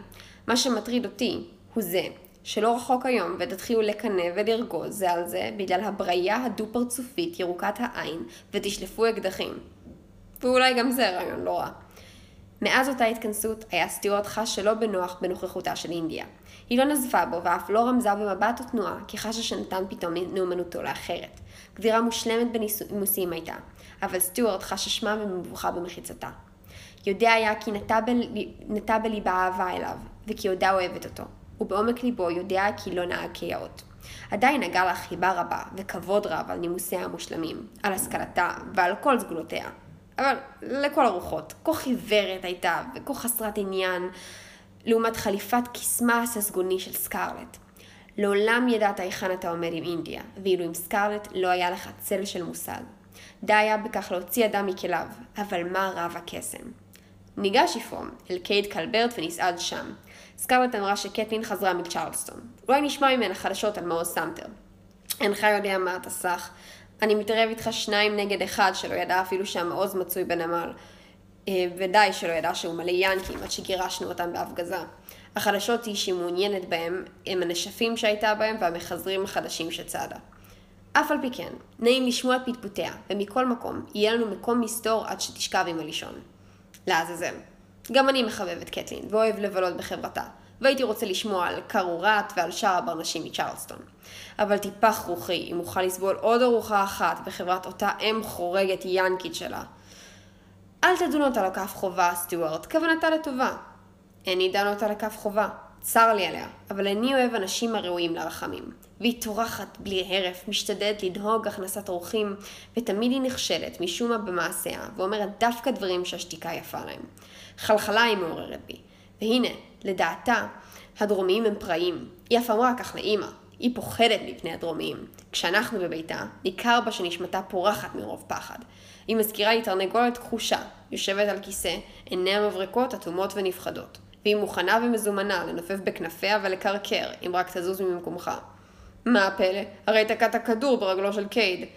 מה שמטריד אותי הוא זה, שלא רחוק היום ותתחילו לקנא ולרגוז זה על זה בגלל הבריה הדו-פרצופית ירוקת העין ותשלפו אקדחים. ואולי גם זה רעיון לא רע. מאז אותה התכנסות היה סטיוארט חש שלא בנוח בנוכחותה של אינדיה. היא לא נזפה בו ואף לא רמזה במבט או תנועה כי חשה שנתן פתאום נאמנותו לאחרת. גבירה מושלמת בנימוסים הייתה, אבל סטיוארט חש אשמה ומבוכה במחיצתה. יודע היה כי נטע, ב, נטע בליבה אהבה אליו, וכי עודה אוהבת אותו, ובעומק ליבו יודע כי לא נהג כיאות. עדיין נגע לה חיבה רבה וכבוד רב על נימוסיה המושלמים, על השכלתה ועל כל סגולותיה. אבל לכל הרוחות, כה חיוורת הייתה וכה חסרת עניין, לעומת חליפת קסמה הססגוני של סקרלט. לעולם ידעת היכן אתה עומד עם אינדיה, ואילו עם סקרלט לא היה לך צל של מושג. די היה בכך להוציא אדם מכליו, אבל מה רב הקסם? ניגש יפרום אל קייד קלברט ונסעד שם. סקרלט אמרה שקטלין חזרה מצ'רלסטון. אולי נשמע ממנה חדשות על מעוז סמטר. אינך יודע מה אתה סך. אני מתערב איתך שניים נגד אחד שלא ידע אפילו שהמעוז מצוי בנמל. אה, ודי שלא ידע שהוא מלא ינקים עד שגירשנו אותם בהפגזה. החדשות היא שהיא מעוניינת בהם, הם הנשפים שהייתה בהם והמחזרים החדשים שצדה. אף על פי כן, נעים לשמוע את פטפוטיה, ומכל מקום, יהיה לנו מקום מסתור עד שתשכב עם הלישון. לעזאזל. גם אני מחבב את קטלין, ואוהב לבלות בחברתה, והייתי רוצה לשמוע על קרורת ועל שאר הברנשים מצ'רלסטון. אבל טיפח רוחי אם אוכל לסבול עוד ארוחה אחת בחברת אותה אם חורגת ינקית שלה. אל תדון אותה לכף חובה, סטיוארט, כוונתה לטובה. איני דן אותה לכף חובה, צר לי עליה, אבל איני אוהב אנשים הראויים לרחמים. והיא טורחת בלי הרף, משתדלת לדהוג הכנסת אורחים, ותמיד היא נכשלת משום מה במעשיה, ואומרת דווקא דברים שהשתיקה יפה להם. חלחלה היא מעוררת בי. והנה, לדעתה, הדרומיים הם פראים. היא אף אמרה כך לאימא. היא פוחדת מפני הדרומיים. כשאנחנו בביתה, ניכר בה שנשמתה פורחת מרוב פחד. היא מזכירה לי תרנגולת כחושה, יושבת על כיסא, עיניה מברקות, אטומות ונפחדות. והיא מוכנה ומזומנה לנופף בכנפיה ולקרקר, אם רק תזוז ממקומך. מה הפלא? הרי תקעת כדור ברגלו של קייד.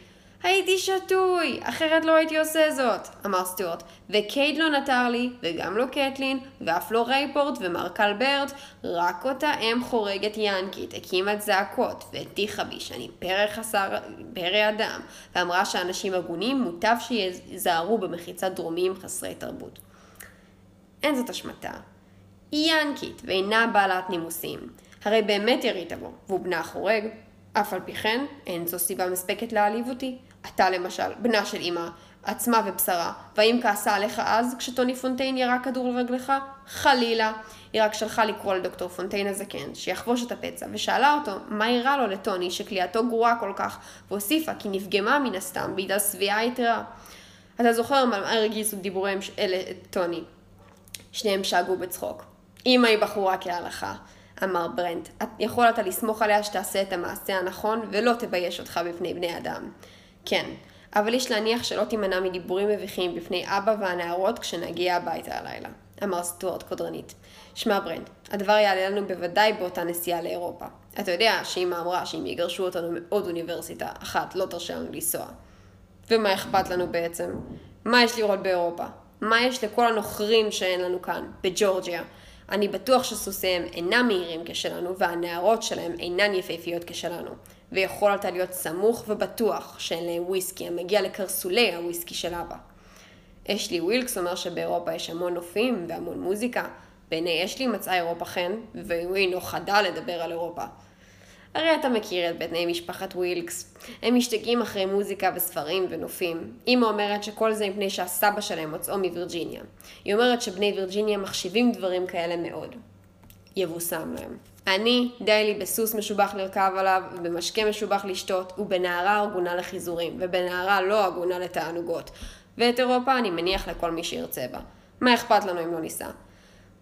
הייתי שתוי, אחרת לא הייתי עושה זאת, אמר סטיוארט, וקייד לא נותר לי, וגם לא קטלין, ואף לא רייפורט ומר קלברט, רק אותה אם חורגת ינקית, הקימת זעקות, והטיחה בי שאני פרא חסר, פרא אדם, ואמרה שאנשים הגונים מוטב שיזהרו במחיצת דרומיים חסרי תרבות. אין זאת אשמתה. היא ינקית, ואינה בעלת נימוסים. הרי באמת ירית בו, והוא בנה החורג. אף על פי כן, אין זו סיבה מספקת להעליב אותי. אתה למשל, בנה של אמא, עצמה ובשרה, והאם כעסה עליך אז כשטוני פונטיין ירה כדור לרגלך? חלילה. היא רק שלחה לקרוא לדוקטור פונטיין הזקן, שיחבוש את הפצע, ושאלה אותו מה אירע לו לטוני שכליאתו גרועה כל כך, והוסיפה כי נפגמה מן הסתם בגלל שביעה יתרה. אתה זוכר מה הרגיזו דיבוריהם אלה את טוני. שניהם שאגו בצחוק. אמא היא בחורה כהלכה. אמר ברנט, יכול אתה לסמוך עליה שתעשה את המעשה הנכון ולא תבייש אותך בפני בני אדם. כן, אבל יש להניח שלא תימנע מדיבורים מביכים בפני אבא והנערות כשנגיע הביתה הלילה, אמר סטוארט קודרנית. שמע ברנט, הדבר יעלה לנו בוודאי באותה נסיעה לאירופה. אתה יודע שאמא אמרה שאם יגרשו אותנו מעוד אוניברסיטה אחת לא תרשה לנו לנסוע. ומה אכפת לנו בעצם? מה יש לראות באירופה? מה יש לכל הנוכרים שאין לנו כאן, בג'ורג'יה? אני בטוח שסוסיהם אינם מהירים כשלנו, והנערות שלהם אינן יפהפיות כשלנו. ויכול אתה להיות סמוך ובטוח שאין להם וויסקי המגיע לקרסולי הוויסקי של אבא. אשלי ווילקס אומר שבאירופה יש המון נופים והמון מוזיקה. בעיני אשלי מצאה אירופה חן, והוא אינו חדל לדבר על אירופה. הרי אתה מכיר את בני משפחת ווילקס. הם משתגעים אחרי מוזיקה וספרים ונופים. אמא אומרת שכל זה מפני שהסבא שלהם מוצאו מווירג'יניה. היא אומרת שבני וירג'יניה מחשיבים דברים כאלה מאוד. יבוסם להם. אני, די לי בסוס משובח לרכב עליו, ובמשקה משובח לשתות, ובנערה ארגונה לחיזורים, ובנערה לא ארגונה לתענוגות. ואת אירופה אני מניח לכל מי שירצה בה. מה אכפת לנו אם לא ניסע?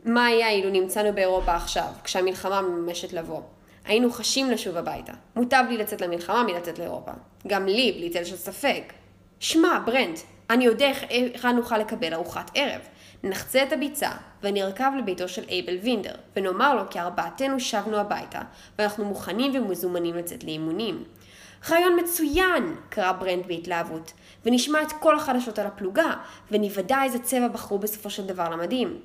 מה היה אילו נמצאנו באירופה עכשיו, כשהמלחמה מממשת לבוא? היינו חשים לשוב הביתה. מוטב לי לצאת למלחמה מלצאת לאירופה. גם לי, בלי צל של ספק. שמע, ברנט, אני יודע איך נוכל לקבל ארוחת ערב. נחצה את הביצה, ונרכב לביתו של אייבל וינדר, ונאמר לו כי ארבעתנו שבנו הביתה, ואנחנו מוכנים ומזומנים לצאת לאימונים. רעיון מצוין! קרא ברנט בהתלהבות, ונשמע את כל החדשות על הפלוגה, ונוודא איזה צבע בחרו בסופו של דבר למדים.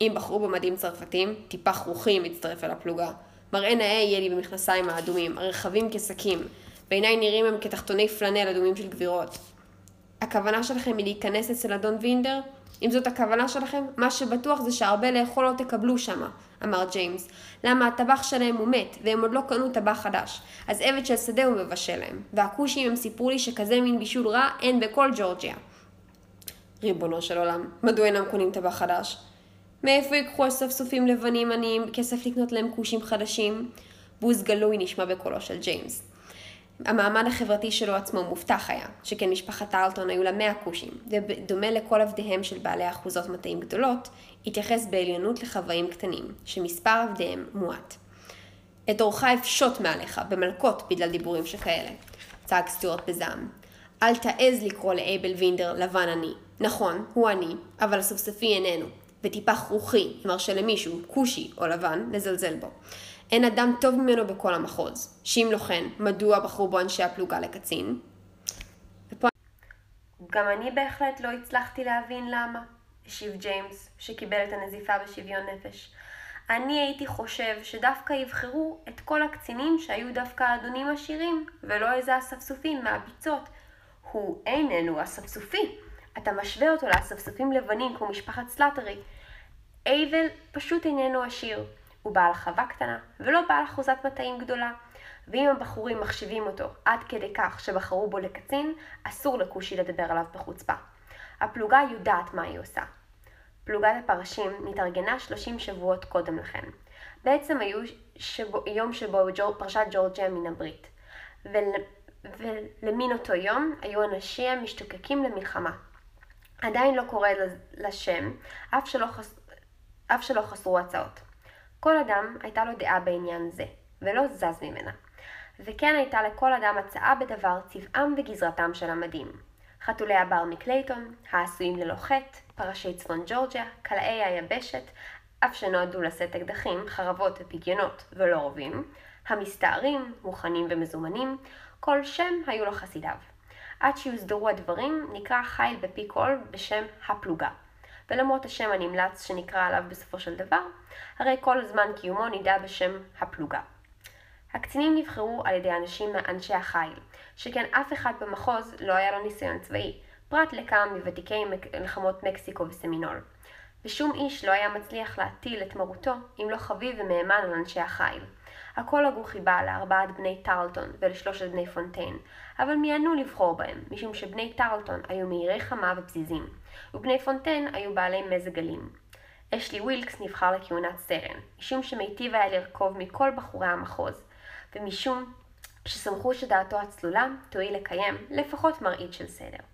אם בחרו במדים צרפתים, טיפה כרוכי מצטרף אל הפלוגה. מראה נאה יהיה לי במכנסיים האדומים, הרחבים כשקים, בעיניי נראים הם כתחתוני פלנל אדומים של גבירות. הכוונה שלכם היא להיכנס אצל אדון וינדר? אם זאת הכוונה שלכם, מה שבטוח זה שהרבה לאכול לא תקבלו שמה, אמר ג'יימס. למה הטבח שלהם הוא מת, והם עוד לא קנו טבח חדש. אז עבד של שדה הוא מבשל להם. והכושים הם סיפרו לי שכזה מין בישול רע אין בכל ג'ורג'יה. ריבונו של עולם, מדוע אינם קונים טבח חדש? מאיפה ייקחו אספסופים לבנים עניים כסף לקנות להם כושים חדשים? בוז גלוי נשמע בקולו של ג'יימס. המעמד החברתי שלו עצמו מובטח היה, שכן משפחת טרלטון היו לה מאה כושים, ובדומה לכל עבדיהם של בעלי אחוזות מטעים גדולות, התייחס בעליונות לחוואים קטנים, שמספר עבדיהם מועט. את אורך אפשוט מעליך, במלקות, בגלל דיבורים שכאלה, צעק סטיוארט בזעם. אל תעז לקרוא לאייבל וינדר לבן עני. נכון, הוא עני, אבל הסופספי איננו, וטיפה כרוכי, מרשה למישהו, כושי או לבן, לזלזל בו. אין אדם טוב ממנו בכל המחוז. שאם לא כן, מדוע בחרו בו אנשי הפלוגה לקצין? ופה... גם אני בהחלט לא הצלחתי להבין למה, השיב ג'יימס, שקיבל את הנזיפה בשוויון נפש. אני הייתי חושב שדווקא יבחרו את כל הקצינים שהיו דווקא אדונים עשירים, ולא איזה אספסופים מהביצות. הוא איננו אספסופי. אתה משווה אותו לאספסופים לבנים כמו משפחת סלאטרי. אייבל פשוט איננו עשיר. הוא בעל חווה קטנה, ולא בעל אחוזת מטעים גדולה. ואם הבחורים מחשיבים אותו עד כדי כך שבחרו בו לקצין, אסור לכושי לדבר עליו בחוצפה. הפלוגה יודעת מה היא עושה. פלוגת הפרשים נתארגנה 30 שבועות קודם לכן. בעצם היו שבו, יום שבו ג'ור, פרשת ג'ורג'יה מן הברית. ול, ולמין אותו יום היו אנשיה משתוקקים למלחמה. עדיין לא קורא לשם, אף שלא, חס, אף שלא חסרו הצעות. כל אדם הייתה לו דעה בעניין זה, ולא זז ממנה. וכן הייתה לכל אדם הצעה בדבר צבעם וגזרתם של המדים. חתולי הבר מקלייטון, העשויים ללא חטא, פרשי צפון ג'ורג'יה, קלעי היבשת, אף שנועדו לשאת אקדחים, חרבות ופגיונות ולא רובים, המסתערים, מוכנים ומזומנים, כל שם היו לו חסידיו. עד שיוסדרו הדברים, נקרא חיל בפי קול בשם הפלוגה. ולמרות השם הנמלץ שנקרא עליו בסופו של דבר, הרי כל זמן קיומו נידע בשם הפלוגה. הקצינים נבחרו על ידי אנשים מאנשי החיל, שכן אף אחד במחוז לא היה לו ניסיון צבאי, פרט לכמה מוותיקי מלחמות מקסיקו וסמינול. ושום איש לא היה מצליח להטיל את מרותו אם לא חביב ומהימן על אנשי החיל. הכל הגו חיבה לארבעת בני טרלטון ולשלושת בני פונטיין, אבל מיענו לבחור בהם, משום שבני טרלטון היו מהירי חמה ופזיזים, ובני פונטיין היו בעלי מזג אלים. אשלי ווילקס נבחר לכהונת סרן, משום שמיטיב היה לרכוב מכל בחורי המחוז, ומשום שסמכו שדעתו הצלולה תואיל לקיים לפחות מראית של סדר.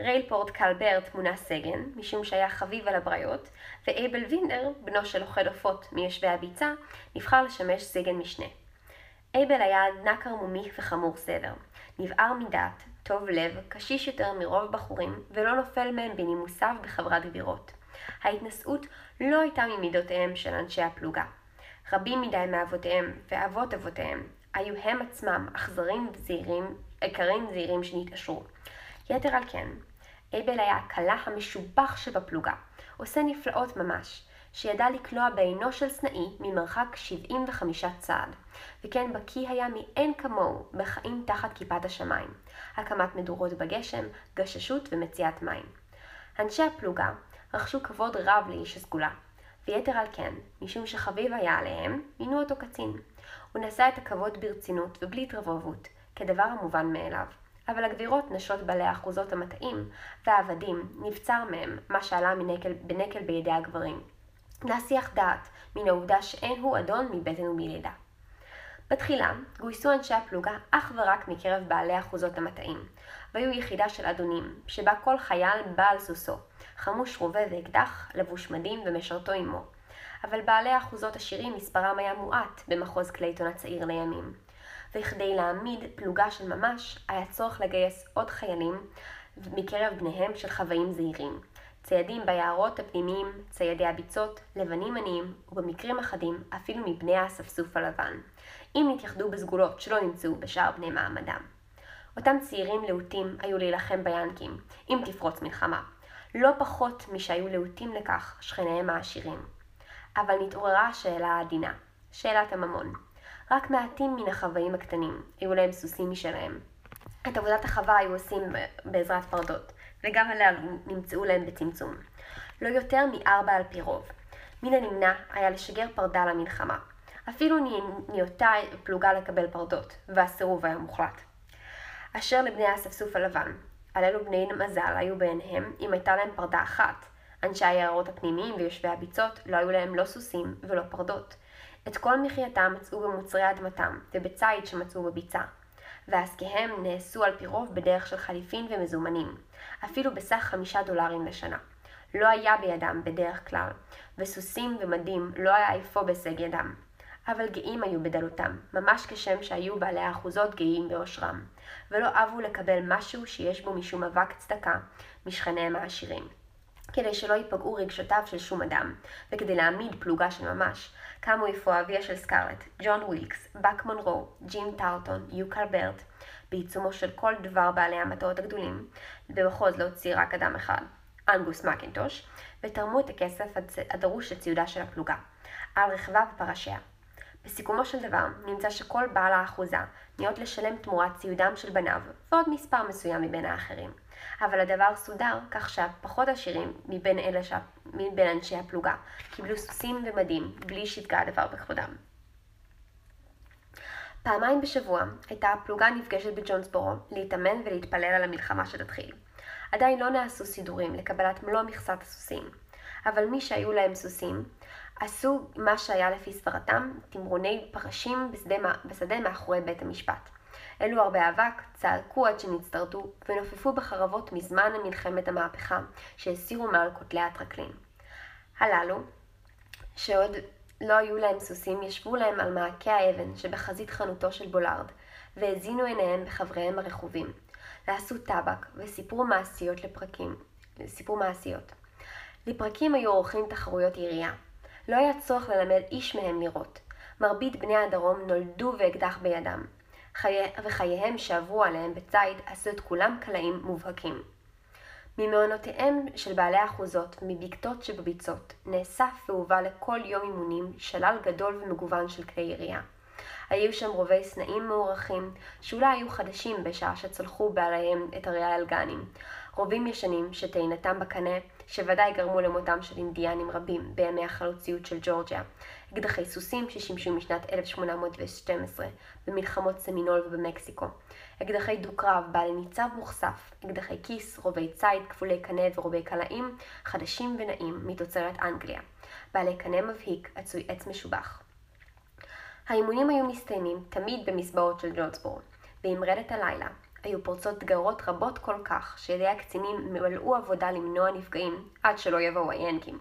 רייפורד קלברט מונה סגן, משום שהיה חביב על הבריות, ואייבל וינדר, בנו של לוכד עופות מיושבי הביצה, נבחר לשמש סגן משנה. אייבל היה נק ערמומי וחמור סדר, נבער מדעת, טוב לב, קשיש יותר מרוב בחורים, ולא נופל מהם בנימוסיו בחברת גבירות. ההתנשאות לא הייתה ממידותיהם של אנשי הפלוגה. רבים מדי מאבותיהם ואבות אבותיהם היו הם עצמם אכזרים וזהירים, עיקרים זהירים שנתעשרו. יתר על כן, אייבל היה הכלה המשובח שבפלוגה, עושה נפלאות ממש, שידע לקלוע בעינו של סנאי ממרחק 75 צעד, וכן בקיא היה מאין כמוהו בחיים תחת כיפת השמיים, הקמת מדורות בגשם, גששות ומציאת מים. אנשי הפלוגה רכשו כבוד רב לאיש הסגולה, ויתר על כן, משום שחביב היה עליהם, מינו אותו קצין. הוא נשא את הכבוד ברצינות ובלי התרברבות, כדבר המובן מאליו. אבל הגבירות נשות בעלי אחוזות המטעים, והעבדים, נבצר מהם מה שעלה מנקל, בנקל בידי הגברים. להסיח דעת מן העובדה שאין הוא אדון מבטן ומלידה. בתחילה גויסו אנשי הפלוגה אך ורק מקרב בעלי אחוזות המטעים, והיו יחידה של אדונים, שבה כל חייל בעל סוסו, חמוש רובה ואקדח, לבוש מדים ומשרתו עמו. אבל בעלי אחוזות עשירים מספרם היה מועט במחוז קלייטון הצעיר לימים. וכדי להעמיד פלוגה של ממש, היה צורך לגייס עוד חיילים מקרב בניהם של חוואים זעירים. ציידים ביערות הפנימיים, ציידי הביצות, לבנים עניים, ובמקרים אחדים אפילו מבני האספסוף הלבן, אם נתייחדו בסגולות שלא נמצאו בשאר בני מעמדם. אותם צעירים להוטים היו להילחם ביאנקים, אם תפרוץ מלחמה, לא פחות משהיו להוטים לכך שכניהם העשירים. אבל נתעוררה השאלה העדינה, שאלת הממון. רק מעטים מן החוואים הקטנים היו להם סוסים משלהם. את עבודת החווה היו עושים בעזרת פרדות, וגם עליה נמצאו להם בצמצום. לא יותר מארבע על פי רוב. מן הנמנע היה לשגר פרדה למלחמה. אפילו נהייתה פלוגה לקבל פרדות, והסירוב היה מוחלט. אשר לבני האספסוף הלבן, על אלו בני מזל היו בעיניהם אם הייתה להם פרדה אחת. אנשי היערות הפנימיים ויושבי הביצות לא היו להם לא סוסים ולא פרדות. את כל מחייתם מצאו במוצרי אדמתם ובציד שמצאו בביצה. ועסקיהם נעשו על פי רוב בדרך של חליפין ומזומנים, אפילו בסך חמישה דולרים לשנה. לא היה בידם בדרך כלל, וסוסים ומדים לא היה אפוא בהישג ידם. אבל גאים היו בדלותם, ממש כשם שהיו בעלי האחוזות גאים בעושרם, ולא אבו לקבל משהו שיש בו משום אבק צדקה משכניהם העשירים. כדי שלא ייפגעו רגשותיו של שום אדם, וכדי להעמיד פלוגה של ממש, קמו אפוא אביה של סקארלט, ג'ון ווילקס, באק מונרו, ג'ים טארטון, יוקל ברט, בעיצומו של כל דבר בעלי המטרות הגדולים, במחוז להוציא רק אדם אחד, אנגוס מקינטוש, ותרמו את הכסף הדרוש לציודה של הפלוגה, על רכבה ופרשיה. בסיכומו של דבר, נמצא שכל בעל האחוזה ניות לשלם תמורת ציודם של בניו, ועוד מספר מסוים מבין האחרים. אבל הדבר סודר כך שהפחות עשירים מבין, ש... מבין אנשי הפלוגה קיבלו סוסים ומדים בלי שיפגע הדבר בכבודם. פעמיים בשבוע הייתה הפלוגה נפגשת בג'ונסבורו להתאמן ולהתפלל על המלחמה שתתחיל. עדיין לא נעשו סידורים לקבלת מלוא מכסת הסוסים, אבל מי שהיו להם סוסים עשו מה שהיה לפי סברתם תמרוני פרשים בשדה, בשדה מאחורי בית המשפט. העלו הרבה אבק, צעקו עד שנצטרדו, ונופפו בחרבות מזמן מלחמת המהפכה, שהסירו מעל כותלי הטרקלין. הללו, שעוד לא היו להם סוסים, ישבו להם על מעקה האבן שבחזית חנותו של בולארד, והזינו עיניהם בחבריהם הרכובים. ועשו טבק, וסיפרו מעשיות לפרקים. סיפרו מעשיות. לפרקים היו עורכים תחרויות ירייה. לא היה צורך ללמד איש מהם לירות. מרבית בני הדרום נולדו ואקדח בידם. חיי, וחייהם שעברו עליהם בציד עשו את כולם קלעים מובהקים. ממעונותיהם של בעלי אחוזות ומבקתות שבביצות נאסף והובא לכל יום אימונים שלל גדול ומגוון של כלי ירייה. היו שם רובי סנאים מוערכים, שאולי היו חדשים בשעה שצלחו בעליהם את הרי האלגנים. רובים ישנים שטעינתם בקנה, שוודאי גרמו למותם של אינדיאנים רבים בימי החלוציות של ג'ורג'יה. אקדחי סוסים ששימשו משנת 1812 במלחמות סמינול ובמקסיקו. אקדחי דו-קרב בעלי ניצב מוכסף, אקדחי כיס, רובי ציד, כפולי קנה ורובי קלעים, חדשים ונעים מתוצרת אנגליה. בעלי קנה מבהיק, עצוי עץ משובח. האימונים היו מסתיימים תמיד במסבעות של ג'ונסבורג. ועם רדת הלילה היו פורצות דגרות רבות כל כך, שידי הקצינים מלאו עבודה למנוע נפגעים עד שלא יבואו היאנקים.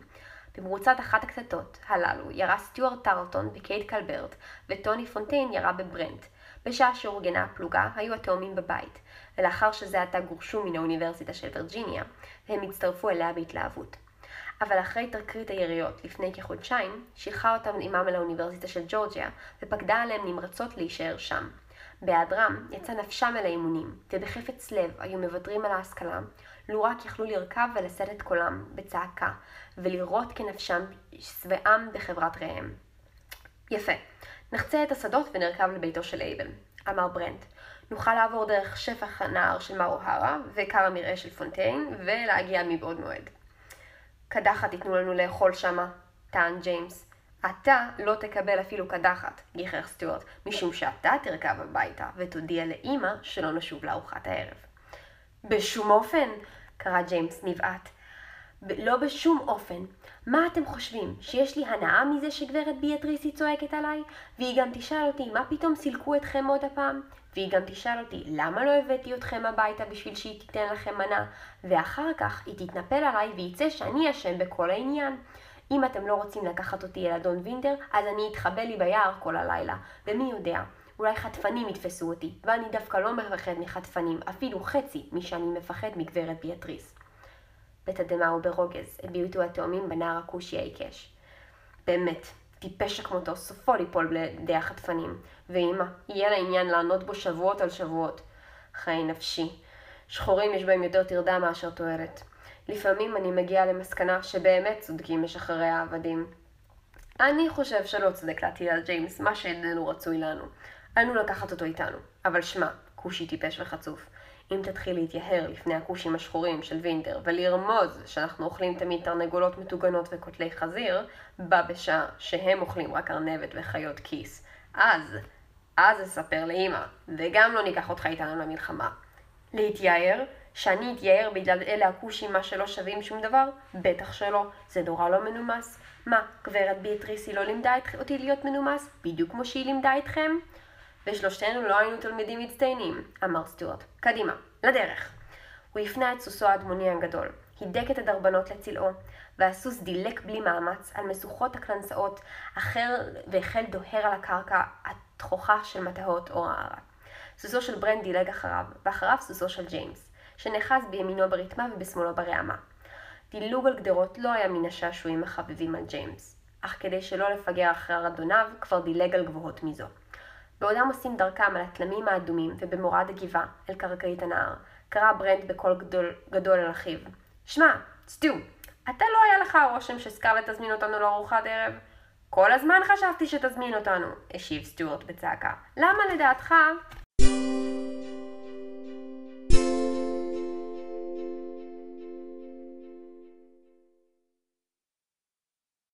במרוצת אחת הקטטות הללו ירה סטיוארט טרלטון בקייט קלברט, וטוני פונטיין ירה בברנט. בשעה שאורגנה הפלוגה, היו התאומים בבית, ולאחר שזה עתה גורשו מן האוניברסיטה של וירג'יניה, והם הצטרפו אליה בהתלהבות. אבל אחרי תקרית היריות לפני כחודשיים, שילחה אותם עמם אל האוניברסיטה של ג'ורג'יה, ופקדה עליהם נמרצות להישאר שם. בהיעדרם יצא נפשם אל האימונים, ובחפץ לב היו מוותרים על ההשכלה, לו רק יכלו לרכב ולשאת את קולם בצעקה, ולראות כנפשם שבעם בחברת ראם. יפה, נחצה את השדות ונרכב לביתו של אייבל, אמר ברנט. נוכל לעבור דרך שפח הנהר של מר אוהרה וכר המרעה של פונטיין, ולהגיע מבעוד מועד. קדחת ייתנו לנו לאכול שמה, טען ג'יימס. אתה לא תקבל אפילו קדחת, גיחר סטיוארט, משום שאתה תרכב הביתה ותודיע לאימא שלא נשוב לארוחת הערב. בשום אופן, קרא ג'יימס נבעט. לא בשום אופן. מה אתם חושבים, שיש לי הנאה מזה שגברת ביאטריסי צועקת עליי? והיא גם תשאל אותי, מה פתאום סילקו אתכם עוד הפעם? והיא גם תשאל אותי, למה לא הבאתי אתכם הביתה בשביל שהיא תיתן לכם מנה? ואחר כך היא תתנפל עליי וייצא שאני אשם בכל העניין. אם אתם לא רוצים לקחת אותי אל אדון וינטר, אז אני אתחבא לי ביער כל הלילה, ומי יודע, אולי חטפנים יתפסו אותי, ואני דווקא לא מפחד מחטפנים, אפילו חצי משאני מפחד מגברת ביאטריס. בתדהמה וברוגז הביעו אותו התאומים בנער הכושי העיקש. באמת, טיפש שכמותו, סופו ליפול לידי החטפנים, ואמא, יהיה לה עניין לענות בו שבועות על שבועות. חיי נפשי. שחורים יש בהם יותר טרדה מאשר תועלת. לפעמים אני מגיעה למסקנה שבאמת צודקים משחררי העבדים. אני חושב שלא צודק להטיל על ג'יימס מה שאיננו רצוי לנו. עלינו לקחת אותו איתנו. אבל שמע, כושי טיפש וחצוף. אם תתחיל להתייהר לפני הכושים השחורים של וינטר ולרמוז שאנחנו אוכלים תמיד תרנגולות מטוגנות וקוטלי חזיר, בה בשעה שהם אוכלים רק ארנבת וחיות כיס. אז, אז אספר לאמא, וגם לא ניקח אותך איתנו למלחמה. להתייער? שאני אתייער בגלל אלה הכושים מה שלא שווים שום דבר? בטח שלא, זה נורא לא מנומס. מה, גברת ביאטריס היא לא לימדה אותי להיות מנומס? בדיוק כמו שהיא לימדה אתכם? ושלושתנו לא היינו תלמידים מצטיינים, אמר סטיוארט. קדימה, לדרך. הוא הפנה את סוסו האדמוני הגדול, הידק את הדרבנות לצלעו, והסוס דילק בלי מאמץ על משוכות הקלנסאות, אחר והחל דוהר על הקרקע התחוחה של מטעות אור הערה. סוסו של ברנט דילג אחריו, ואחריו סוסו של ג'יימס, שנאחז בימינו ברתמה ובשמאלו ברעמה. דילוג על גדרות לא היה מן השעשועים החביבים על ג'יימס, אך כדי שלא לפגר אחרי אדוניו, כבר דילג על גבוהות מזו. בעודם עושים דרכם על התלמים האדומים ובמורד הגבעה, אל קרקעית הנהר, קרא ברנט בקול גדול, גדול על אחיו. שמע, סטו, אתה לא היה לך הרושם שסקרלט תזמין אותנו לארוחת ערב? כל הזמן חשבתי שתזמין אותנו, השיב סטיוארט בצעקה. למה לדעתך